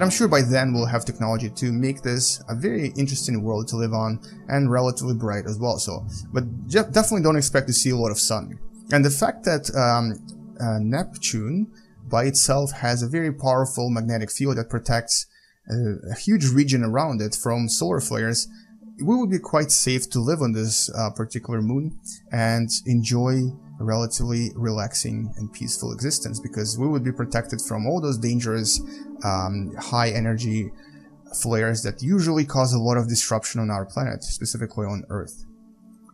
And I'm sure by then we'll have technology to make this a very interesting world to live on and relatively bright as well. So, but definitely don't expect to see a lot of sun. And the fact that um, uh, Neptune by itself has a very powerful magnetic field that protects a, a huge region around it from solar flares we would be quite safe to live on this uh, particular moon and enjoy a relatively relaxing and peaceful existence because we would be protected from all those dangerous um, high energy flares that usually cause a lot of disruption on our planet, specifically on Earth.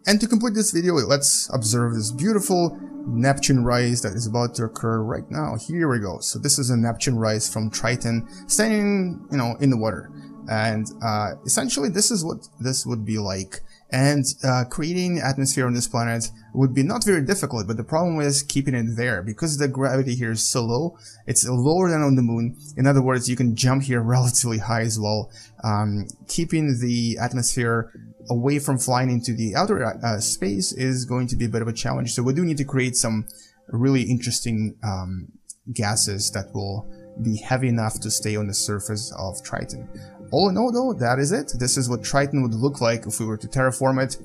And to complete this video, let's observe this beautiful Neptune rise that is about to occur right now. Here we go. So this is a Neptune rise from Triton standing, you know, in the water. And uh, essentially, this is what this would be like. And uh, creating atmosphere on this planet would be not very difficult, but the problem is keeping it there because the gravity here is so low. It's lower than on the moon. In other words, you can jump here relatively high as well. Um, keeping the atmosphere away from flying into the outer uh, space is going to be a bit of a challenge. So we do need to create some really interesting um, gases that will be heavy enough to stay on the surface of Triton. All in all though, that is it. This is what Triton would look like if we were to terraform it,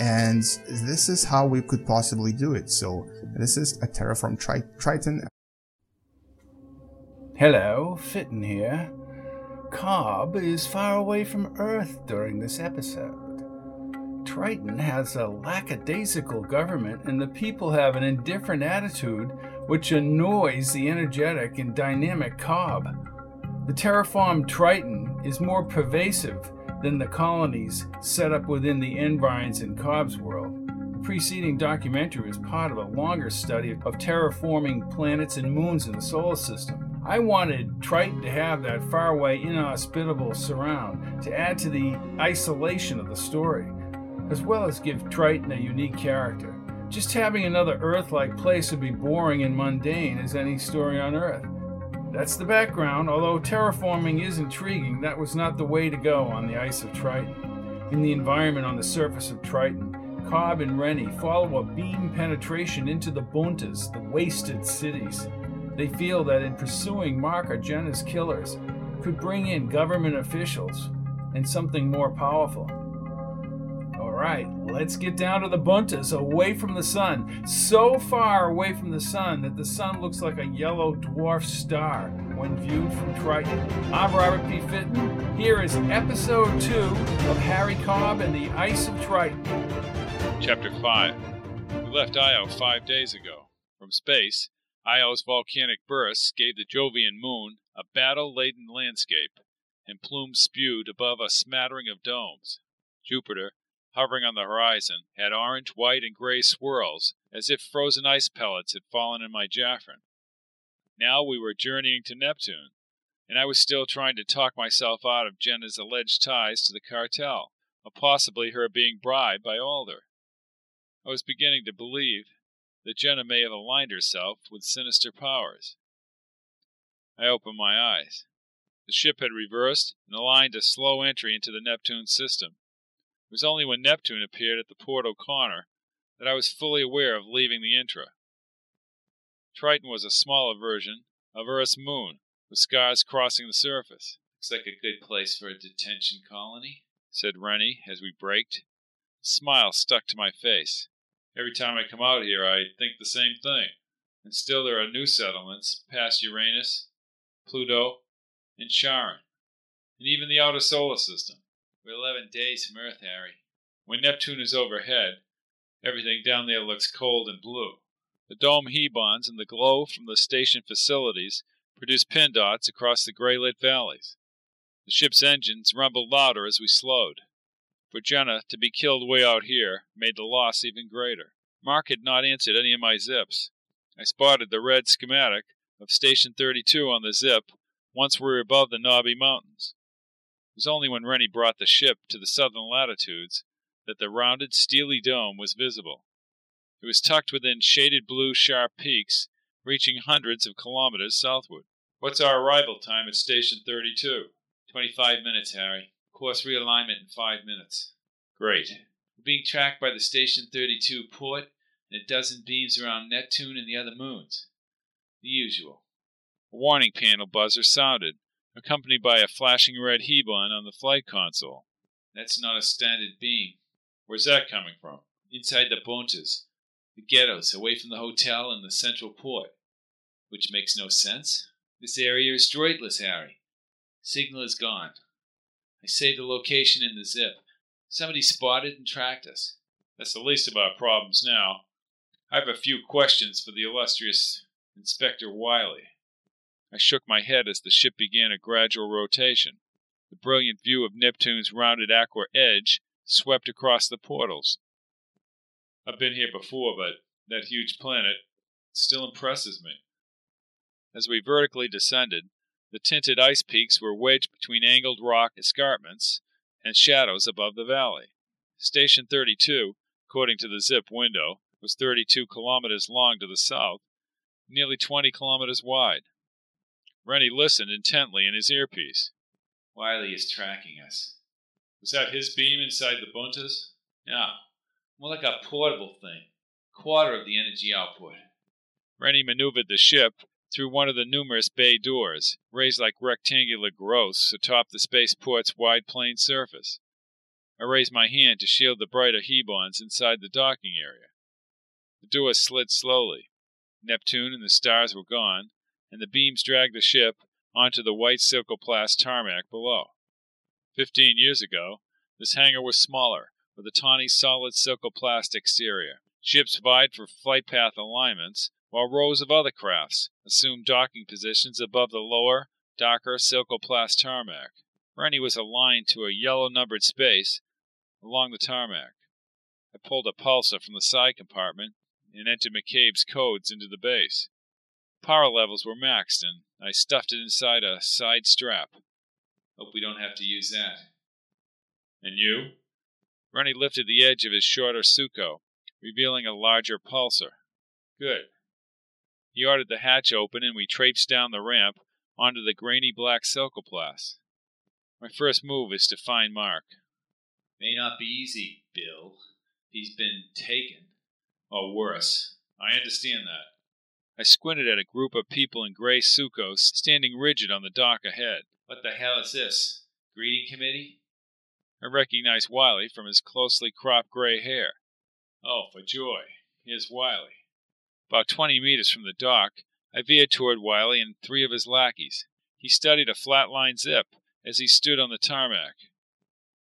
and this is how we could possibly do it. So this is a terraform tri Triton. Hello, Fitton here. Cobb is far away from Earth during this episode. Triton has a lackadaisical government, and the people have an indifferent attitude which annoys the energetic and dynamic Cobb. The terraformed Triton is more pervasive than the colonies set up within the environs in Cobb's world. The preceding documentary is part of a longer study of terraforming planets and moons in the solar system. I wanted Triton to have that faraway, inhospitable surround to add to the isolation of the story, as well as give Triton a unique character. Just having another Earth like place would be boring and mundane as any story on Earth. That's the background. Although terraforming is intriguing, that was not the way to go on the ice of Triton. In the environment on the surface of Triton, Cobb and Rennie follow a beam penetration into the Buntas, the wasted cities. They feel that in pursuing Mark Argena's killers could bring in government officials and something more powerful right, let's get down to the buntas, away from the sun. So far away from the sun that the sun looks like a yellow dwarf star when viewed from Triton. I'm Robert P. Fitton. Here is episode two of Harry Cobb and the Ice of Triton. Chapter 5 We left Io five days ago. From space, Io's volcanic bursts gave the Jovian moon a battle laden landscape, and plumes spewed above a smattering of domes. Jupiter, hovering on the horizon, had orange, white, and gray swirls, as if frozen ice pellets had fallen in my Jaffrin. Now we were journeying to Neptune, and I was still trying to talk myself out of Jenna's alleged ties to the cartel, or possibly her being bribed by Alder. I was beginning to believe that Jenna may have aligned herself with sinister powers. I opened my eyes. The ship had reversed and aligned a slow entry into the Neptune system. It was only when Neptune appeared at the Port O'Connor that I was fully aware of leaving the Intra. Triton was a smaller version of Earth's moon, with scars crossing the surface. Looks like a good place for a detention colony, said Rennie as we braked. A smile stuck to my face. Every time I come out here, I think the same thing. And still there are new settlements past Uranus, Pluto, and Charon, and even the outer solar system. We're 11 days from Earth, Harry. When Neptune is overhead, everything down there looks cold and blue. The dome hebons and the glow from the station facilities produce pin dots across the gray lit valleys. The ship's engines rumbled louder as we slowed. For Jenna to be killed way out here made the loss even greater. Mark had not answered any of my zips. I spotted the red schematic of Station 32 on the zip once we were above the Knobby Mountains. It was only when Rennie brought the ship to the southern latitudes that the rounded, steely dome was visible. It was tucked within shaded blue, sharp peaks, reaching hundreds of kilometers southward. What's our arrival time at Station 32? 25 minutes, Harry. Course realignment in 5 minutes. Great. We're being tracked by the Station 32 port and a dozen beams around Neptune and the other moons. The usual. A warning panel buzzer sounded, accompanied by a flashing red Hebon on the flight console. That's not a standard beam. Where's that coming from? Inside the buntas, the ghettos, away from the hotel and the central port. Which makes no sense. This area is droidless, Harry. Signal is gone. I saved the location in the zip. Somebody spotted and tracked us. That's the least of our problems now. I have a few questions for the illustrious Inspector Wiley. I shook my head as the ship began a gradual rotation. The brilliant view of Neptune's rounded aqua edge swept across the portals. I've been here before, but that huge planet still impresses me. As we vertically descended, the tinted ice peaks were wedged between angled rock escarpments and shadows above the valley. Station 32, according to the zip window, was 32 kilometers long to the south, nearly 20 kilometers wide. Rennie listened intently in his earpiece. Wiley is tracking us. Was that his beam inside the buntas? No, more like a portable thing. Quarter of the energy output. Rennie maneuvered the ship through one of the numerous bay doors, raised like rectangular growths atop the spaceport's wide plane surface. I raised my hand to shield the brighter Hebons inside the docking area. The door slid slowly. Neptune and the stars were gone, and the beams dragged the ship onto the white silcoplast tarmac below. Fifteen years ago, this hangar was smaller, with a tawny solid silcoplast exterior. Ships vied for flight path alignments, while rows of other crafts assumed docking positions above the lower, darker silcoplast tarmac. Rennie was aligned to a yellow numbered space along the tarmac. I pulled a pulsar from the side compartment and entered McCabe's codes into the base. Power levels were maxed, and I stuffed it inside a side strap. Hope we don't have to use that. And you? Rennie lifted the edge of his shorter Suco, revealing a larger pulsar. Good. He ordered the hatch open, and we traipsed down the ramp onto the grainy black silcoplast. My first move is to find Mark. May not be easy, Bill. He's been taken. Or worse. I understand that. I squinted at a group of people in gray sucos standing rigid on the dock ahead. What the hell is this? Greeting committee? I recognized Wiley from his closely cropped gray hair. Oh, for joy. Here's Wiley. About twenty meters from the dock, I veered toward Wiley and three of his lackeys. He studied a flatline zip as he stood on the tarmac.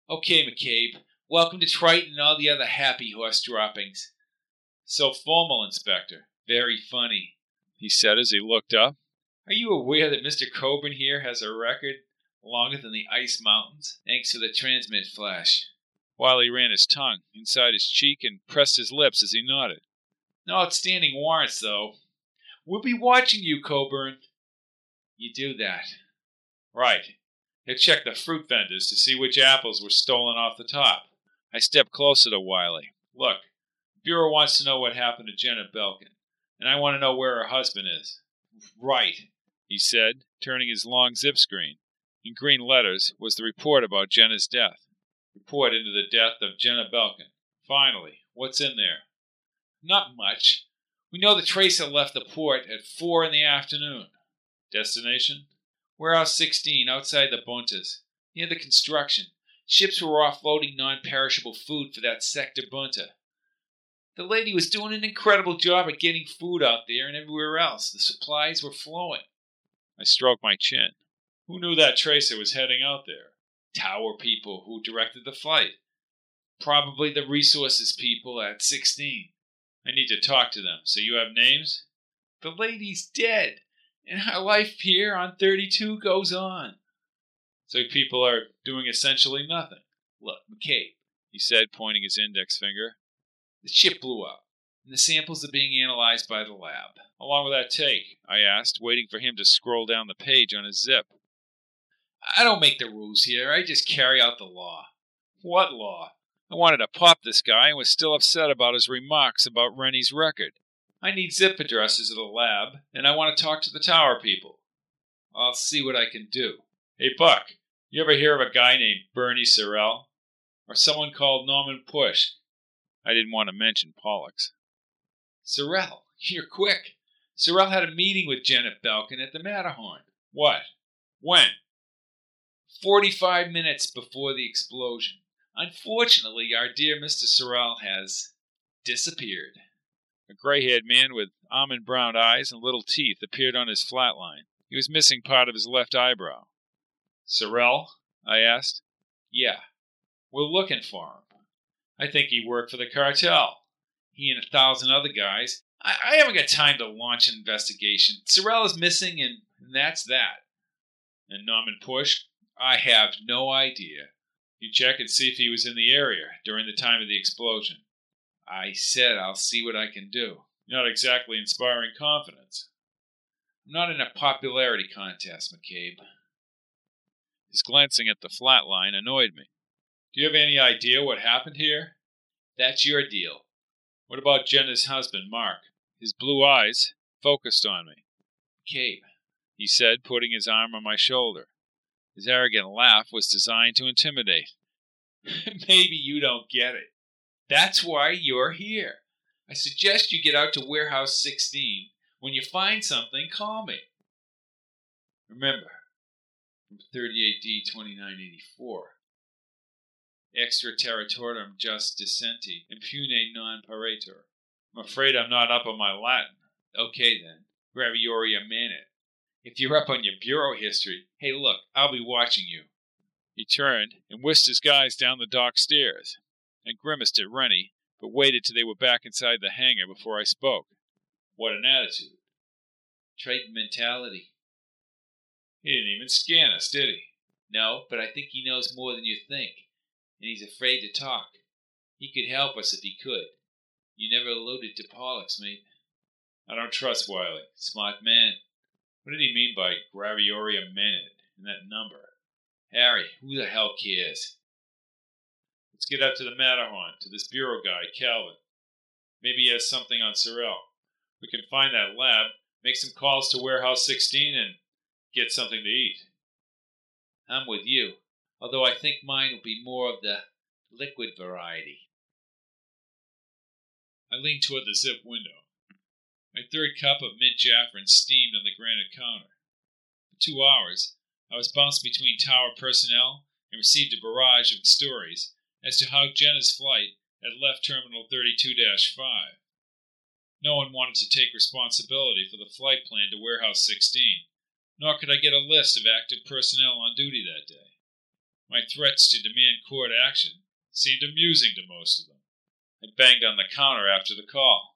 Okay, McCabe. Welcome to Triton and all the other happy horse droppings. So formal, Inspector. Very funny, he said as he looked up. Are you aware that Mr. Coburn here has a record longer than the ice mountains, thanks to the transmit flash? Wiley ran his tongue inside his cheek and pressed his lips as he nodded. No outstanding warrants, though. We'll be watching you, Coburn. You do that. Right. He'll check the fruit vendors to see which apples were stolen off the top. I stepped closer to Wiley. Look, Bureau wants to know what happened to Jenna Belkin, and I want to know where her husband is. Right, he said, turning his long zip screen. In green letters was the report about Jenna's death. Report into the death of Jenna Belkin. Finally, what's in there? Not much. We know the tracer left the port at four in the afternoon. Destination? Warehouse 16, outside the Buntas, near the construction. Ships were offloading non perishable food for that sector bunta. The lady was doing an incredible job at getting food out there and everywhere else. The supplies were flowing. I stroked my chin. Who knew that tracer was heading out there? Tower people who directed the flight. Probably the resources people at 16. I need to talk to them. So you have names? The lady's dead, and our life here on 32 goes on. So people are doing essentially nothing. Look, McCabe, he said, pointing his index finger. The ship blew up, and the samples are being analyzed by the lab. How long will that take? I asked, waiting for him to scroll down the page on his zip. I don't make the rules here. I just carry out the law. What law? I wanted to pop this guy and was still upset about his remarks about Rennie's record. I need zip addresses at the lab, and I want to talk to the tower people. I'll see what I can do. Hey, Buck, you ever hear of a guy named Bernie Sorrell? Or someone called Norman Push? I didn't want to mention Pollux. Sorrell, you're quick. Sorrell had a meeting with Janet Belkin at the Matterhorn. What? When? 45 minutes before the explosion. Unfortunately, our dear Mr. Sorrell has disappeared. A gray haired man with almond brown eyes and little teeth appeared on his flat line. He was missing part of his left eyebrow. Sorrell? I asked. Yeah. We're looking for him. I think he worked for the cartel. He and a thousand other guys. I, I haven't got time to launch an investigation. Sorrell is missing, and, and that's that. And Norman Push? I have no idea. You check and see if he was in the area during the time of the explosion. I said I'll see what I can do. Not exactly inspiring confidence. I'm not in a popularity contest, McCabe. His glancing at the flat line annoyed me. Do you have any idea what happened here? That's your deal. What about Jenna's husband, Mark? His blue eyes focused on me. McCabe, he said, putting his arm on my shoulder. His arrogant laugh was designed to intimidate. Maybe you don't get it. That's why you're here. I suggest you get out to Warehouse 16. When you find something, call me. Remember, from 38D 2984. Extra territorium jus dicenti, impune non paretur. I'm afraid I'm not up on my Latin. Okay then, gravioria manet. If you're up on your bureau history, hey look, I'll be watching you. He turned and whisked his guys down the dock stairs, and grimaced at Rennie, but waited till they were back inside the hangar before I spoke. What an attitude. Triton mentality. He didn't even scan us, did he? No, but I think he knows more than you think, and he's afraid to talk. He could help us if he could. You never alluded to Pollux, mate. I don't trust Wiley. Smart man. What did he mean by gravioria minute and that number? Harry, who the hell cares? Let's get up to the Matterhorn, to this bureau guy, Calvin. Maybe he has something on Sorrell. We can find that lab, make some calls to Warehouse 16, and get something to eat. I'm with you, although I think mine will be more of the liquid variety. I leaned toward the zip window. My third cup of mint Jaffrin steamed on the granite counter. For two hours, I was bounced between tower personnel and received a barrage of stories as to how Jenna's flight had left Terminal 32 5. No one wanted to take responsibility for the flight plan to Warehouse 16, nor could I get a list of active personnel on duty that day. My threats to demand court action seemed amusing to most of them. I banged on the counter after the call.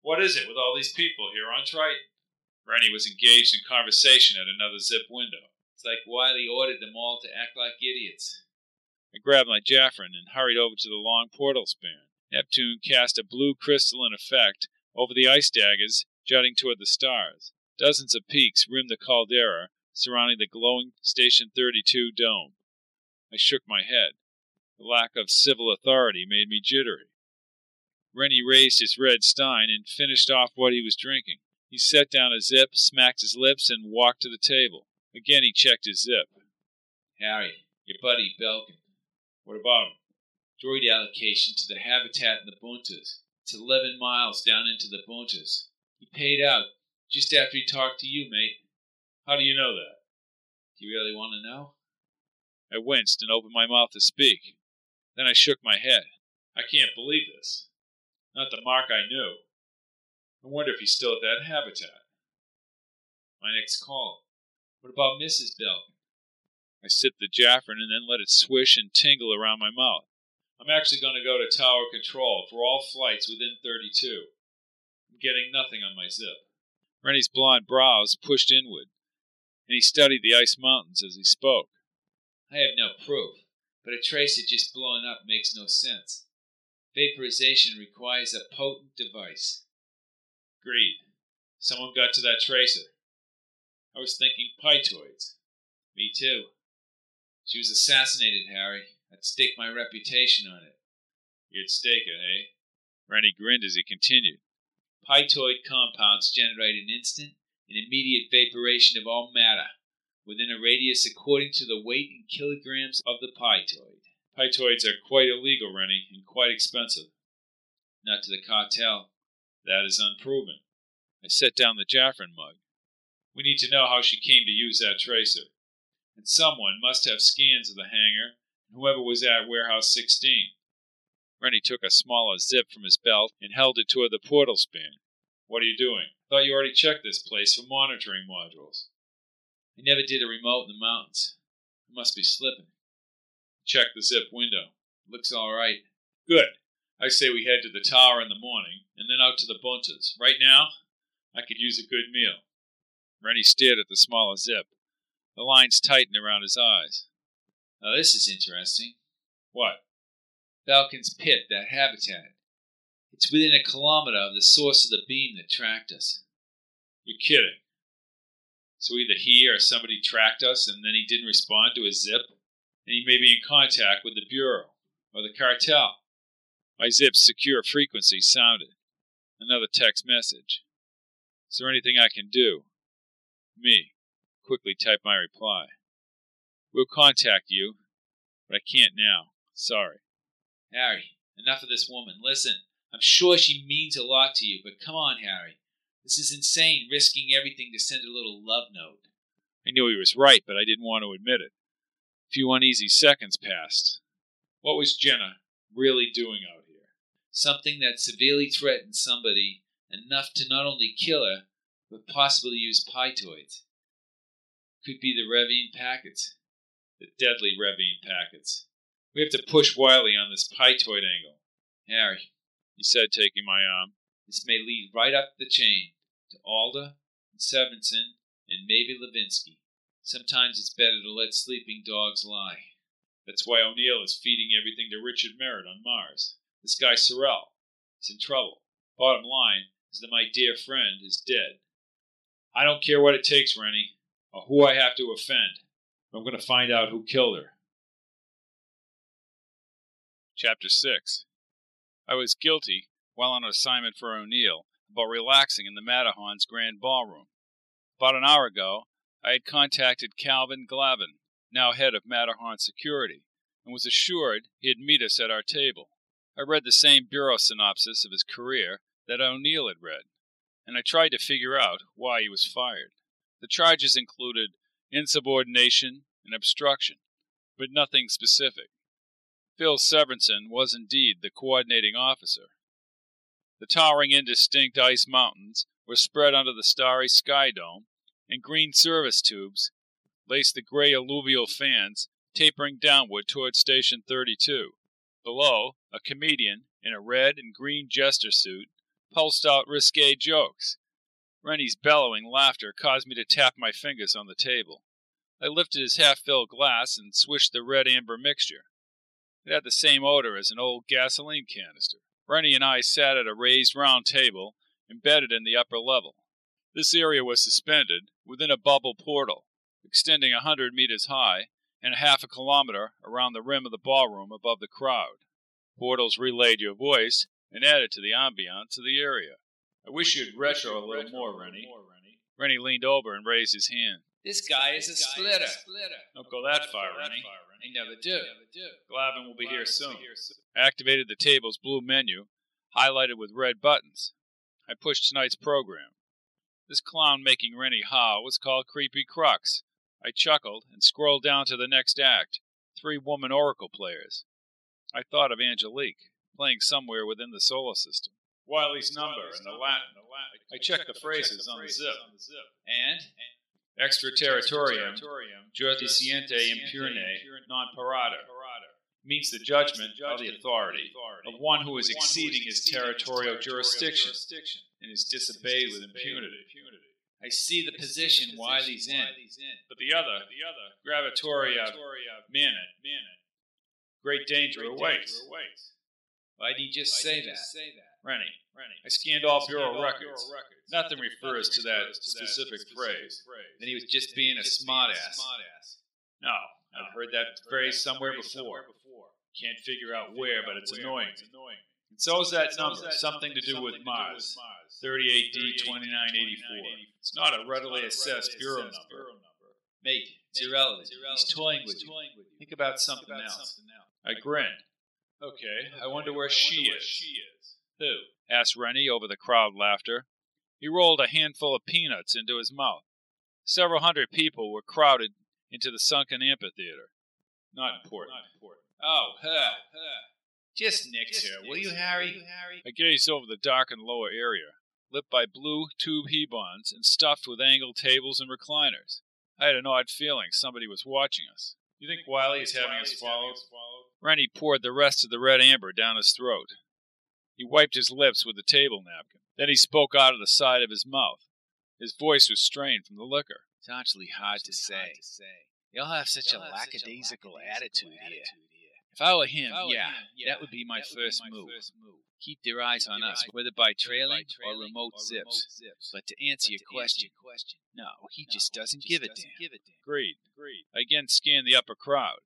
What is it with all these people here on Triton? Rennie was engaged in conversation at another zip window. It's like Wiley ordered them all to act like idiots. I grabbed my Jaffrin and hurried over to the long portal span. Neptune cast a blue crystalline effect over the ice daggers jutting toward the stars. Dozens of peaks rimmed the caldera surrounding the glowing Station 32 dome. I shook my head. The lack of civil authority made me jittery. Rennie raised his red stein and finished off what he was drinking. He set down a zip, smacked his lips, and walked to the table. Again he checked his zip. Harry, your buddy Belkin. What about him? Droid allocation to the habitat in the Buntas. It's 11 miles down into the Buntas. He paid out just after he talked to you, mate. How do you know that? Do you really want to know? I winced and opened my mouth to speak. Then I shook my head. I can't believe this. Not the Mark I knew. I wonder if he's still at that habitat. My next call. What about Mrs. Belkin? I sipped the Jaffrin and then let it swish and tingle around my mouth. I'm actually going to go to tower control for all flights within 32. I'm getting nothing on my zip. Rennie's blond brows pushed inward, and he studied the ice mountains as he spoke. I have no proof, but a tracer just blown up makes no sense. Vaporization requires a potent device. Agreed. Someone got to that tracer. I was thinking pytoids. Me too. She was assassinated, Harry. I'd stake my reputation on it. You'd stake it, eh? Rennie grinned as he continued. Pytoid compounds generate an instant and immediate vaporation of all matter within a radius according to the weight in kilograms of the pytoid. Pytoids are quite illegal, Rennie, and quite expensive. Not to the cartel. That is unproven. I set down the Jaffrin mug. We need to know how she came to use that tracer. And someone must have scans of the hangar and whoever was at Warehouse 16. Rennie took a smaller zip from his belt and held it toward the portal span. What are you doing? Thought you already checked this place for monitoring modules. I never did a remote in the mountains. I must be slipping. Check the zip window. Looks all right. Good. I say we head to the tower in the morning and then out to the buntas. Right now, I could use a good meal. Rennie stared at the smaller zip. The lines tightened around his eyes. Now, this is interesting. What? Falcon's Pit, that habitat. It's within a kilometer of the source of the beam that tracked us. You're kidding. So either he or somebody tracked us and then he didn't respond to his zip, and he may be in contact with the Bureau or the cartel. My zip's secure frequency sounded. Another text message. Is there anything I can do? Me. Quickly type my reply. We'll contact you, but I can't now. Sorry. Harry, enough of this woman. Listen, I'm sure she means a lot to you, but come on, Harry. This is insane, risking everything to send a little love note. I knew he was right, but I didn't want to admit it. A few uneasy seconds passed. What was Jenna really doing out here? Something that severely threatened somebody enough to not only kill her, but possibly use pytoids. Could be the Revine packets. The deadly Revine packets. We have to push Wiley on this pytoid angle. Harry, he said, taking my arm. This may lead right up the chain to Alda and Severinsen and maybe Lovinski. Sometimes it's better to let sleeping dogs lie. That's why O'Neill is feeding everything to Richard Merritt on Mars. This guy Sorrell is in trouble. Bottom line is that my dear friend is dead. I don't care what it takes, Rennie, or who I have to offend. I'm going to find out who killed her. Chapter 6 I was guilty, while on assignment for O'Neill, about relaxing in the Matterhorn's grand ballroom. About an hour ago, I had contacted Calvin Glavin, now head of Matterhorn Security, and was assured he'd meet us at our table. I read the same bureau synopsis of his career that O'Neill had read, and I tried to figure out why he was fired. The charges included insubordination and obstruction, but nothing specific. Phil Severinsen was indeed the coordinating officer. The towering indistinct ice mountains were spread under the starry sky dome, and green service tubes laced the gray alluvial fans tapering downward toward Station 32. Below, a comedian in a red and green jester suit pulsed out risque jokes. Rennie's bellowing laughter caused me to tap my fingers on the table. I lifted his half filled glass and swished the red amber mixture. It had the same odor as an old gasoline canister. Rennie and I sat at a raised round table embedded in the upper level. This area was suspended within a bubble portal, extending a hundred meters high and a half a kilometer around the rim of the ballroom above the crowd. Portals relayed your voice and added to the ambiance of the area. I wish you'd retro a little more, Rennie. Rennie leaned over and raised his hand. This guy is a splitter. Don't go that far, Rennie. I never do. Glavin will be here soon. I activated the table's blue menu, highlighted with red buttons. I pushed tonight's program. This clown making Rennie howl was called Creepy Crux. I chuckled and scrolled down to the next act three woman oracle players. I thought of Angelique, playing somewhere within the solar system. Wiley's number and the Latin. I checked the phrases on the zip. And? Extraterritorium, jurisdiciente impune, non parata, means the judgment of the authority of one who is exceeding his territorial jurisdiction and is disobeyed with impunity. I see the position Wiley's in. But the other, gravitoria manet, great danger awaits. Why did he just say that? Rennie, I scanned all bureau records. Nothing refers to that specific phrase. Then he was just being a smartass. No, I've heard that phrase somewhere before. Can't figure out where, but it's annoying. it's And so is that number, something to do with Mars. 38D 2984. It's not a readily assessed bureau number. Mate, it's irrelevant. He's toying with you. Think about something else. I grinned. Okay, I wonder where she is. Who? asked Rennie over the crowd laughter. He rolled a handful of peanuts into his mouth. Several hundred people were crowded into the sunken amphitheater. Not important. Oh, her. her. Just nix her, will you, Harry? I gazed over the darkened lower area, lit by blue tube hebons and stuffed with angled tables and recliners. I had an odd feeling somebody was watching us. You think Wiley is having us followed? Rennie poured the rest of the red amber down his throat. He wiped his lips with the table napkin. Then he spoke out of the side of his mouth. His voice was strained from the liquor. It's actually hard to say. Y'all have such a lackadaisical attitude here. If I were him, yeah, that would be my first move. Keep their eyes on us, whether by trailing or remote zips. But to answer your question, no, he just doesn't give a damn. Agreed. I again scanned the upper crowd.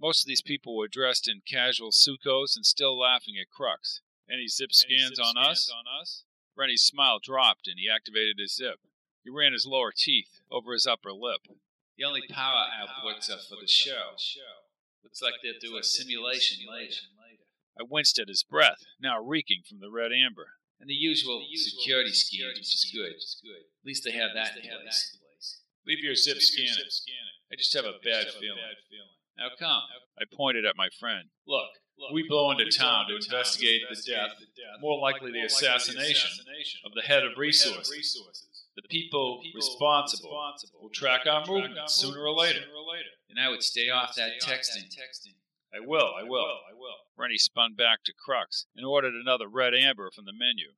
Most of these people were dressed in casual sucos and still laughing at Crux. Any zip scans on us? Rennie's smile dropped and he activated his zip. He ran his lower teeth over his upper lip. The only power outputs are for the show. Looks like they'll do a simulation later. I winced at his breath, now reeking from the red amber. And the usual security scans, which is good. At least they have that in place. Leave your zip scanning. I just have a bad feeling. Now come. I pointed at my friend. Look, we blow into town to investigate the death, more likely the assassination, of the head of resources. The people responsible will track our movements sooner or later. And I would stay off that texting. texting I will, I will. I will. Rennie spun back to Crux and ordered another red amber from the menu.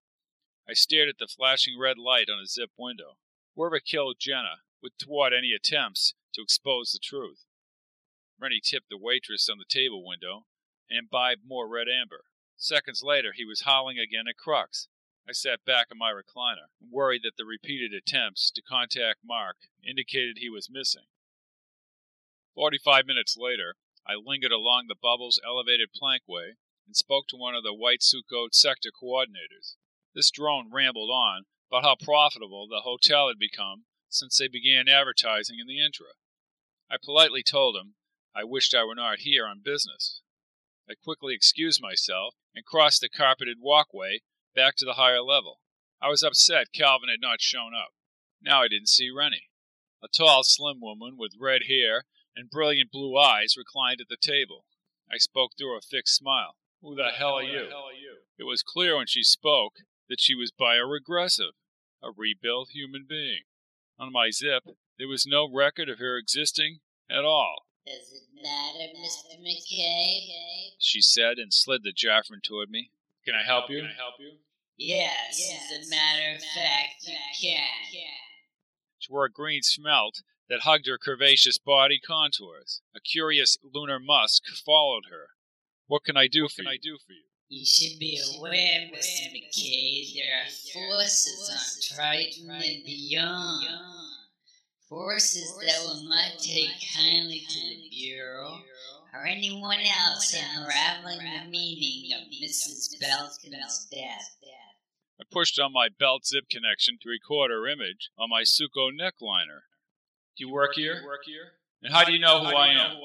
I stared at the flashing red light on his zip window. Whoever killed Jenna would thwart any attempts to expose the truth. Rennie tipped the waitress on the table window and imbibed more red amber. Seconds later, he was howling again at Crux. I sat back in my recliner, worried that the repeated attempts to contact Mark indicated he was missing. Forty five minutes later, I lingered along the Bubbles elevated plankway and spoke to one of the White Sukkot sector coordinators. This drone rambled on about how profitable the hotel had become since they began advertising in the intra. I politely told him I wished I were not here on business. I quickly excused myself and crossed the carpeted walkway back to the higher level. I was upset Calvin had not shown up. Now I didn't see Rennie. A tall, slim woman with red hair and brilliant blue eyes reclined at the table. I spoke through a fixed smile. Who the hell are you? It was clear when she spoke that she was bioregressive, a rebuilt human being. On my zip, there was no record of her existing at all. Does it matter, Mr. McKay? She said and slid the Jaffrin toward me. Can I help you? Can I help you? Yes, as a matter of fact, you can. She wore a green smelt that hugged her curvaceous body contours. A curious lunar musk followed her. What can I do what for you? I do for you? You should be aware, Mr. McKay, there are forces on Triton and beyond forces that will not take kindly to the Bureau or anyone else unraveling the meaning of Mrs. Belkin's death. I pushed on my belt zip connection to record her image on my Suco neckliner. Do you work here? And how do you know who, I, am?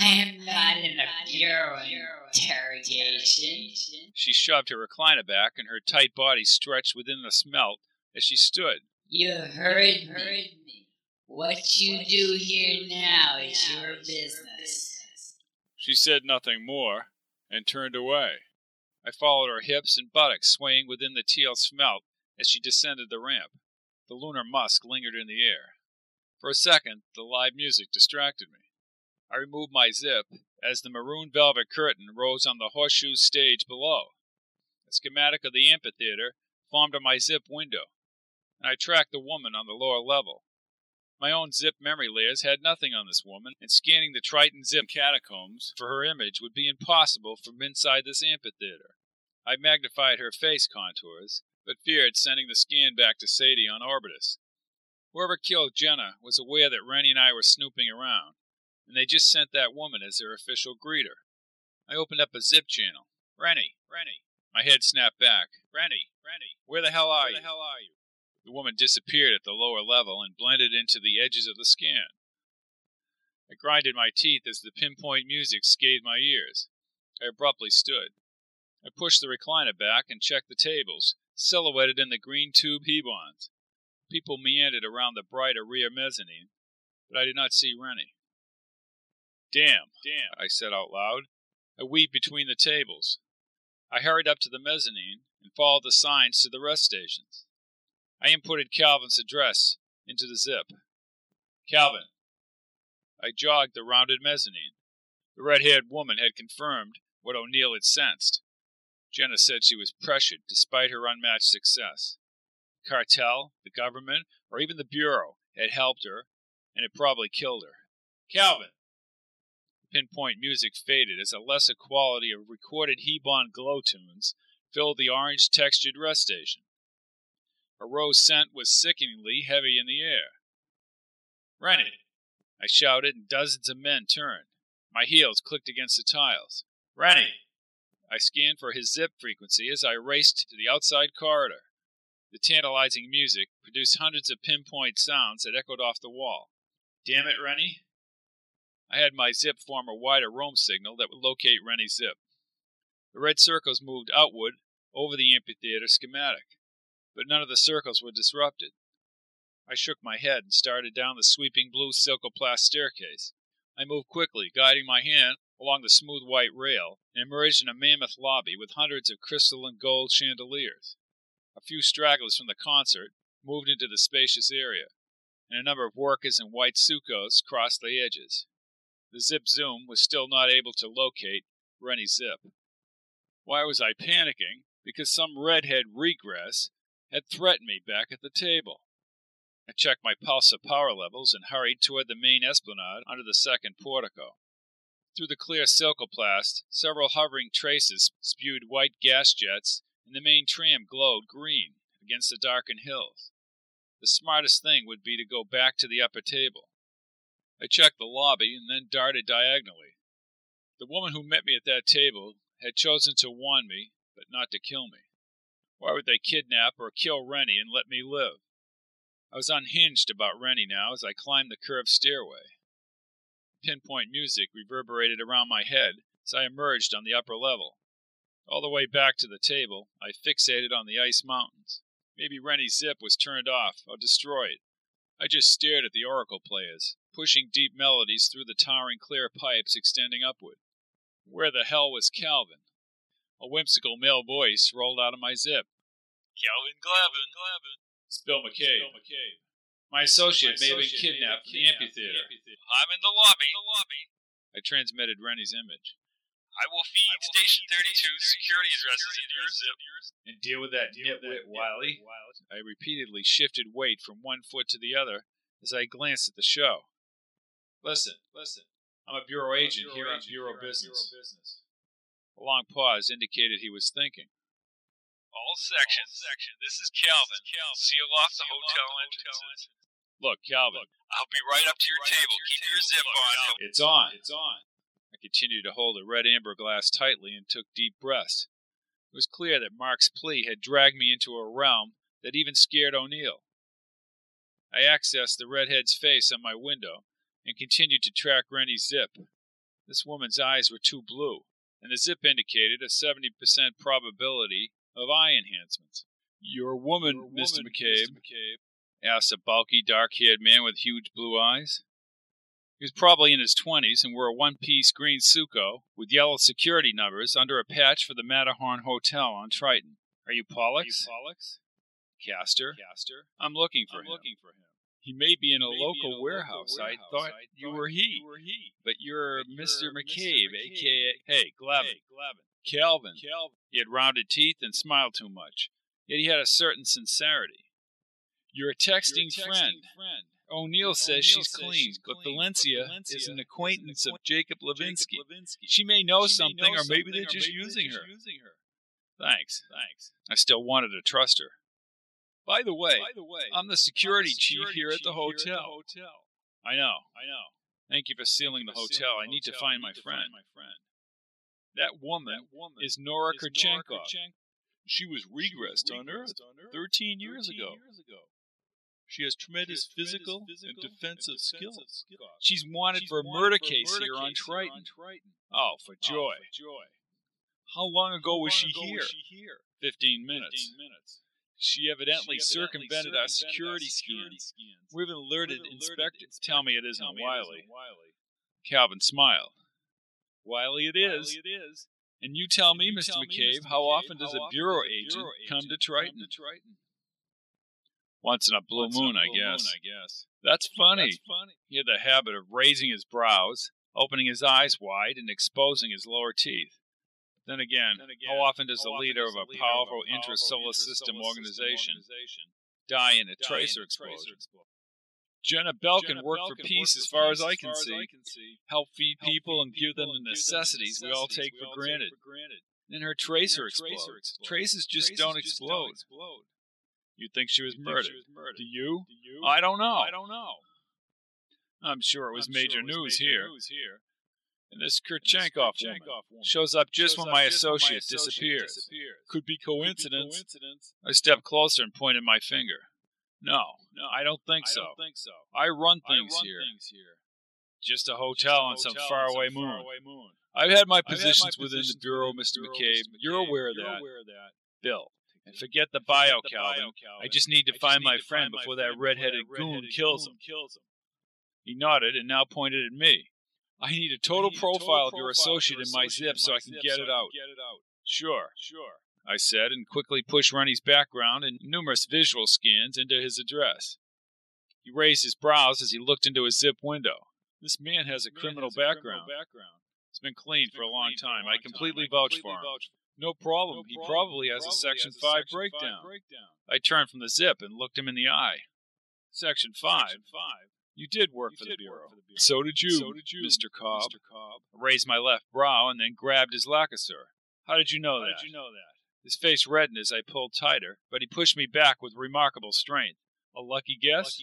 I am not in a bureau interrogation. She shoved her recliner back, and her tight body stretched within the smelt as she stood. You heard me. What you do here now is your business. She said nothing more and turned away. I followed her hips and buttocks swaying within the teal smelt as she descended the ramp. The lunar musk lingered in the air. For a second, the live music distracted me. I removed my zip as the maroon velvet curtain rose on the horseshoe stage below. A schematic of the amphitheater formed on my zip window, and I tracked the woman on the lower level. My own zip memory layers had nothing on this woman, and scanning the Triton zip catacombs for her image would be impossible from inside this amphitheater. I magnified her face contours, but feared sending the scan back to Sadie on Orbitus. Whoever killed Jenna was aware that Rennie and I were snooping around, and they just sent that woman as their official greeter. I opened up a zip channel. Rennie, Rennie. My head snapped back. Rennie, Rennie. Where the hell are Where you? the hell are you? The woman disappeared at the lower level and blended into the edges of the scan. I grinded my teeth as the pinpoint music scathed my ears. I abruptly stood. I pushed the recliner back and checked the tables, silhouetted in the green tube Hebons. People meandered around the brighter rear mezzanine, but I did not see Rennie. Damn, damn, I said out loud. I weaved between the tables. I hurried up to the mezzanine and followed the signs to the rest stations. I inputted Calvin's address into the zip. Calvin. I jogged the rounded mezzanine. The red haired woman had confirmed what O'Neill had sensed. Jenna said she was pressured despite her unmatched success. The cartel, the government, or even the Bureau had helped her and had probably killed her. Calvin! Pinpoint music faded as a lesser quality of recorded Hebon glow tunes filled the orange textured rest station. A rose scent was sickeningly heavy in the air. Rennie! I shouted, and dozens of men turned. My heels clicked against the tiles. Rennie! I scanned for his zip frequency as I raced to the outside corridor. The tantalizing music produced hundreds of pinpoint sounds that echoed off the wall. Damn it, Rennie! I had my zip form a wider roam signal that would locate Rennie's zip. The red circles moved outward over the amphitheater schematic but none of the circles were disrupted. I shook my head and started down the sweeping blue silcoplast staircase. I moved quickly, guiding my hand along the smooth white rail, and emerged in a mammoth lobby with hundreds of crystal and gold chandeliers. A few stragglers from the concert moved into the spacious area, and a number of workers in white sucos crossed the edges. The Zip Zoom was still not able to locate Rennie Zip. Why was I panicking? Because some redhead regress had threatened me back at the table. I checked my pulse of power levels and hurried toward the main esplanade under the second portico. Through the clear silcoplast, several hovering traces spewed white gas jets, and the main tram glowed green against the darkened hills. The smartest thing would be to go back to the upper table. I checked the lobby and then darted diagonally. The woman who met me at that table had chosen to warn me, but not to kill me. Why would they kidnap or kill Rennie and let me live? I was unhinged about Rennie now as I climbed the curved stairway. Pinpoint music reverberated around my head as I emerged on the upper level. All the way back to the table, I fixated on the ice mountains. Maybe Rennie's zip was turned off or destroyed. I just stared at the oracle players, pushing deep melodies through the towering clear pipes extending upward. Where the hell was Calvin? A whimsical male voice rolled out of my zip. Calvin Glavin. Glavin. It's Bill McCabe. Spill McCabe. My associate, My may have been kidnapped from the amphitheater. I'm in the lobby. the lobby. I transmitted Rennie's image. I will feed I will Station 32 security addresses into your zip. And deal with that deal nitwit, Wiley. I repeatedly shifted weight from one foot to the other as I glanced at the show. Listen, listen. I'm a bureau agent here on bureau business. A long pause indicated he was thinking. All sections. All section. This is Calvin. Calvin. Seal off the hotel, off the entrances. Look, Calvin. I'll be right up to your right table. Keep your zip on. It's on. It's on. I continued to hold the red amber glass tightly and took deep breaths. It was clear that Mark's plea had dragged me into a realm that even scared O'Neill. I accessed the redhead's face on my window and continued to track Rennie's zip. This woman's eyes were too blue and the zip indicated a 70% probability of eye enhancements. Your woman, Your woman Mr. McCabe, Mr. McCabe, asked a bulky, dark haired man with huge blue eyes. He was probably in his 20s and wore a one piece green Suco with yellow security numbers under a patch for the Matterhorn Hotel on Triton. Are you Pollux? Are you Pollux? Castor. Castor. I'm looking for I'm him. looking for him. He may be in a, local, in a warehouse. local, warehouse. I thought, I you, were he. you were he. But you're, but Mr. You're McCabe, Mr. McCabe, aka Hey, Glavin. Hey, Glavin. Calvin. Calvin. He had rounded teeth and smiled too much. Yet he had a certain sincerity. You're a texting, you're a texting friend. friend. O'Neill says, she's, says clean, she's but Valencia, Valencia is an acquaintance of Jacob Lovinski. Lovinski. She may know she something, may know or maybe they're just, maybe using, they're just her. using her. Thanks. Thanks. I still wanted to trust her. By the way, By the way I'm the security, I'm the security chief, here, chief at the hotel. At the hotel. I know. I know. Thank you for sealing the hotel. I need to find my friend. my friend That woman, that woman is Nora Kurchenkov. She was regressed on Earth 13 years ago. She has tremendous physical and defensive skills. She's wanted for a murder case here on Triton. Triton. Oh, for oh, joy. joy How long ago was she here? Fifteen minutes. She evidently circumvented our security scans. We've alerted inspectors. Tell me it isn't Wiley. Calvin smiled. Wiley it is. And you tell me, Mr. McCabe, how often does a bureau agent come to Triton? Once in a blue moon, I guess. i guess That's funny. He had the habit of raising his brows, opening his eyes wide, and exposing his lower teeth. Then again, how often does the leader of a powerful intra-solar system organization die in a tracer explosion? Jenna Belkin worked for peace as far as I can see. Help feed people and give them the necessities we all take for granted. Then her tracer explodes. Tracers just don't explode. You think she was murdered? Do you? I don't know. I don't know. I'm sure it was major news here. And this Kurchenkov woman shows up just when my associate disappears. Could be coincidence. I stepped closer and pointed my finger. No, no, I don't think so. I run things here. Just a hotel on some faraway moon. I've had my positions within the bureau, Mr. McCabe. You're aware of that. Bill, and forget the bio, Calvin. I just need to find my friend before that red-headed goon kills him. He nodded and now pointed at me. I need a total profile of your associate in my zip so I can get it out. Sure, sure, I said, and quickly pushed Rennie's background and numerous visual scans into his address. He raised his brows as he looked into his zip window. This man has a criminal background. background It's been clean for a long time. I completely vouch for him. No problem. He probably has a Section 5 breakdown. I turned from the zip and looked him in the eye. Section 5? You did work for the Bureau. So did you, Mr. Cobb. I raised my left brow and then grabbed his lacasseur. How did you know that? did you know that? His face reddened as I pulled tighter, but he pushed me back with remarkable strength. A lucky guess?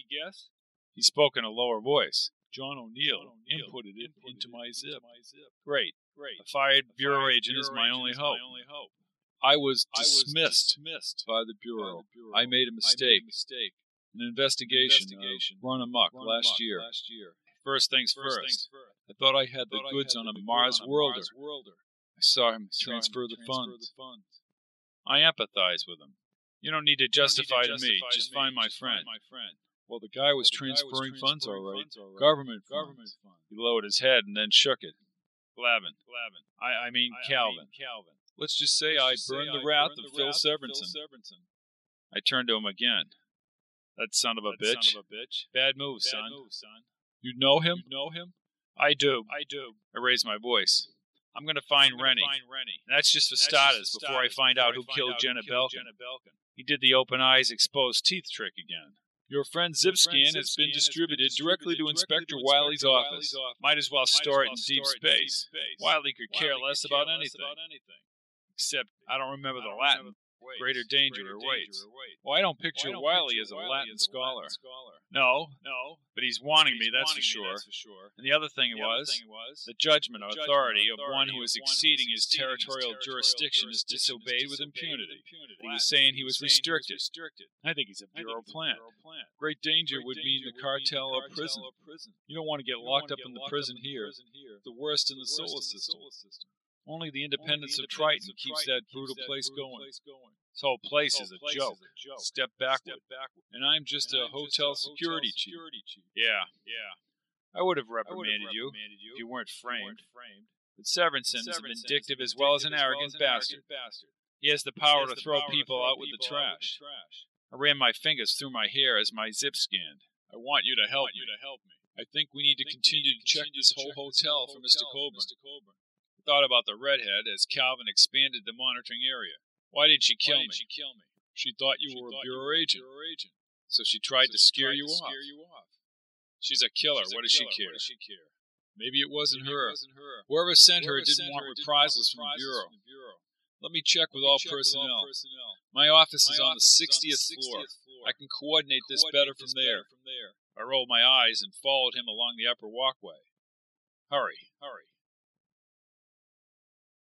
He spoke in a lower voice. John O'Neill inputted it into my zip. Great. A fired bureau agent is my only hope. I was dismissed by the Bureau. I made a mistake. An investigation, uh, run amok last year. First things first. I thought I had the goods on a Mars worlder. I saw him transfer the funds. I empathize with him. You don't need to justify to me. Just find my friend. Well, the guy was transferring funds all right. Government Government funds. He lowered his head and then shook it. Glavin. I, I mean Calvin. Let's just say I burned the wrath of Phil Severinsen. I turned to him again. That son of a bitch. Son of a bitch. Bad move, son. You know him? You know him? I do. I do. I raised my voice. I'm going to find Rennie. Find Rennie. That's just for starters before I find out who killed Jenna Belkin. He did the open eyes, exposed teeth trick again. Your friend Zipscan has been distributed directly to Inspector Wiley's office. Might as well store it in deep space. Wiley could care less about anything. Except I don't remember the Latin. Greater danger awaits. Well, I don't picture Wiley as a Latin scholar. No, no, but he's wanting me, that's for sure. And the other thing was, the judgment or authority of one who is exceeding his territorial jurisdiction is disobeyed with impunity. He was saying he was restricted. I think he's a bureau plant. Great danger would mean the cartel or prison. You don't want to get locked up in the prison here, the worst in the solar system. Only the independence of Triton keeps that brutal place going. This whole place is a joke. Step backward. And I'm just a hotel security chief. Yeah, yeah. I would have reprimanded you if you weren't framed. But Severinsen is a vindictive as well as an arrogant bastard. He has the power to throw people out with the trash. I ran my fingers through my hair as my zip scanned. I want you to help me. I think we need to continue to check this whole hotel for Mr. Colburn. I thought about the redhead as Calvin expanded the monitoring area. Why did she kill, me? she kill me? She thought you she were thought a bureau agent. agent. So she tried so to, she scare, tried you to scare, you off. She's a killer. She's what, a does killer. what does she care? Maybe it wasn't, Maybe her. It wasn't her. Whoever sent Whoever her didn't want reprisals from the bureau. From the bureau. Let me check, with, me all check personnel. with all personnel. My office, My is, on office on the 60th, floor. floor. I can coordinate, coordinate this better from, this there. from there. I rolled my eyes and followed him along the upper walkway. Hurry, hurry.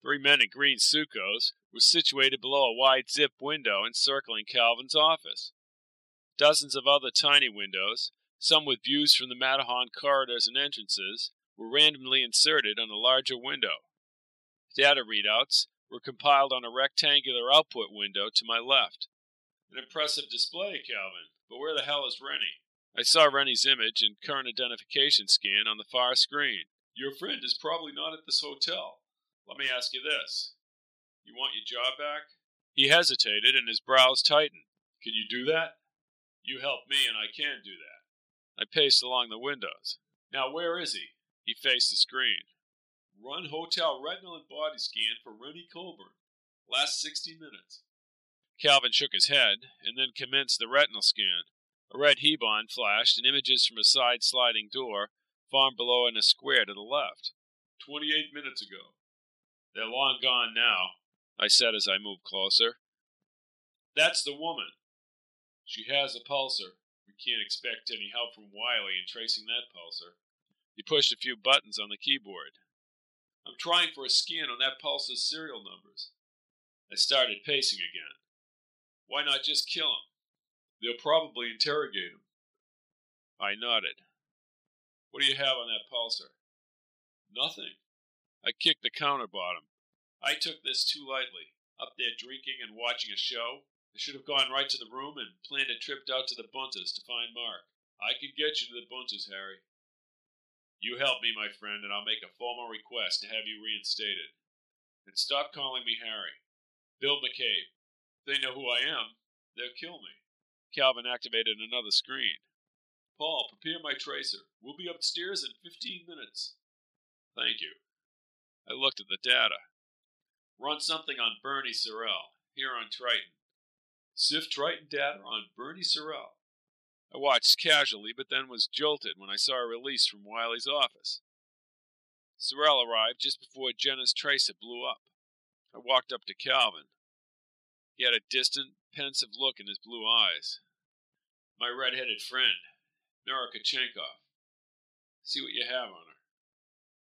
Three men in green sucos were situated below a wide zip window encircling Calvin's office. Dozens of other tiny windows, some with views from the Matterhorn corridors and entrances, were randomly inserted on a larger window. Data readouts were compiled on a rectangular output window to my left. An impressive display, Calvin, but where the hell is Rennie? I saw Rennie's image and current identification scan on the far screen. Your friend is probably not at this hotel. Let me ask you this. You want your job back? He hesitated and his brows tightened. Can you do that? You help me and I can do that. I paced along the windows. Now where is he? He faced the screen. Run hotel retinal and body scan for Rennie Colburn. Last 60 minutes. Calvin shook his head and then commenced the retinal scan. A red Hebon flashed and images from a side sliding door formed below in a square to the left. Twenty eight minutes ago. They're long gone now, I said as I moved closer. That's the woman. She has a pulsar. We can't expect any help from Wiley in tracing that pulsar. He pushed a few buttons on the keyboard. I'm trying for a scan on that pulsar's serial numbers. I started pacing again. Why not just kill him? They'll probably interrogate him. I nodded. What do you have on that pulsar? Nothing. I kicked the counter bottom. I took this too lightly. Up there drinking and watching a show. I should have gone right to the room and planned a trip out to the Buntas to find Mark. I could get you to the Buntas, Harry. You help me, my friend, and I'll make a formal request to have you reinstated. And stop calling me Harry. Bill McCabe. If they know who I am, they'll kill me. Calvin activated another screen. Paul, prepare my tracer. We'll be upstairs in 15 minutes. Thank you. I looked at the data. Run something on Bernie Sorrell, here on Triton. Sift Triton data on Bernie Sorrell. I watched casually, but then was jolted when I saw a release from Wiley's office. Sorrell arrived just before Jenna's tracer blew up. I walked up to Calvin. He had a distant, pensive look in his blue eyes. My red-headed friend, Nora Kurchenkov. See what you have on.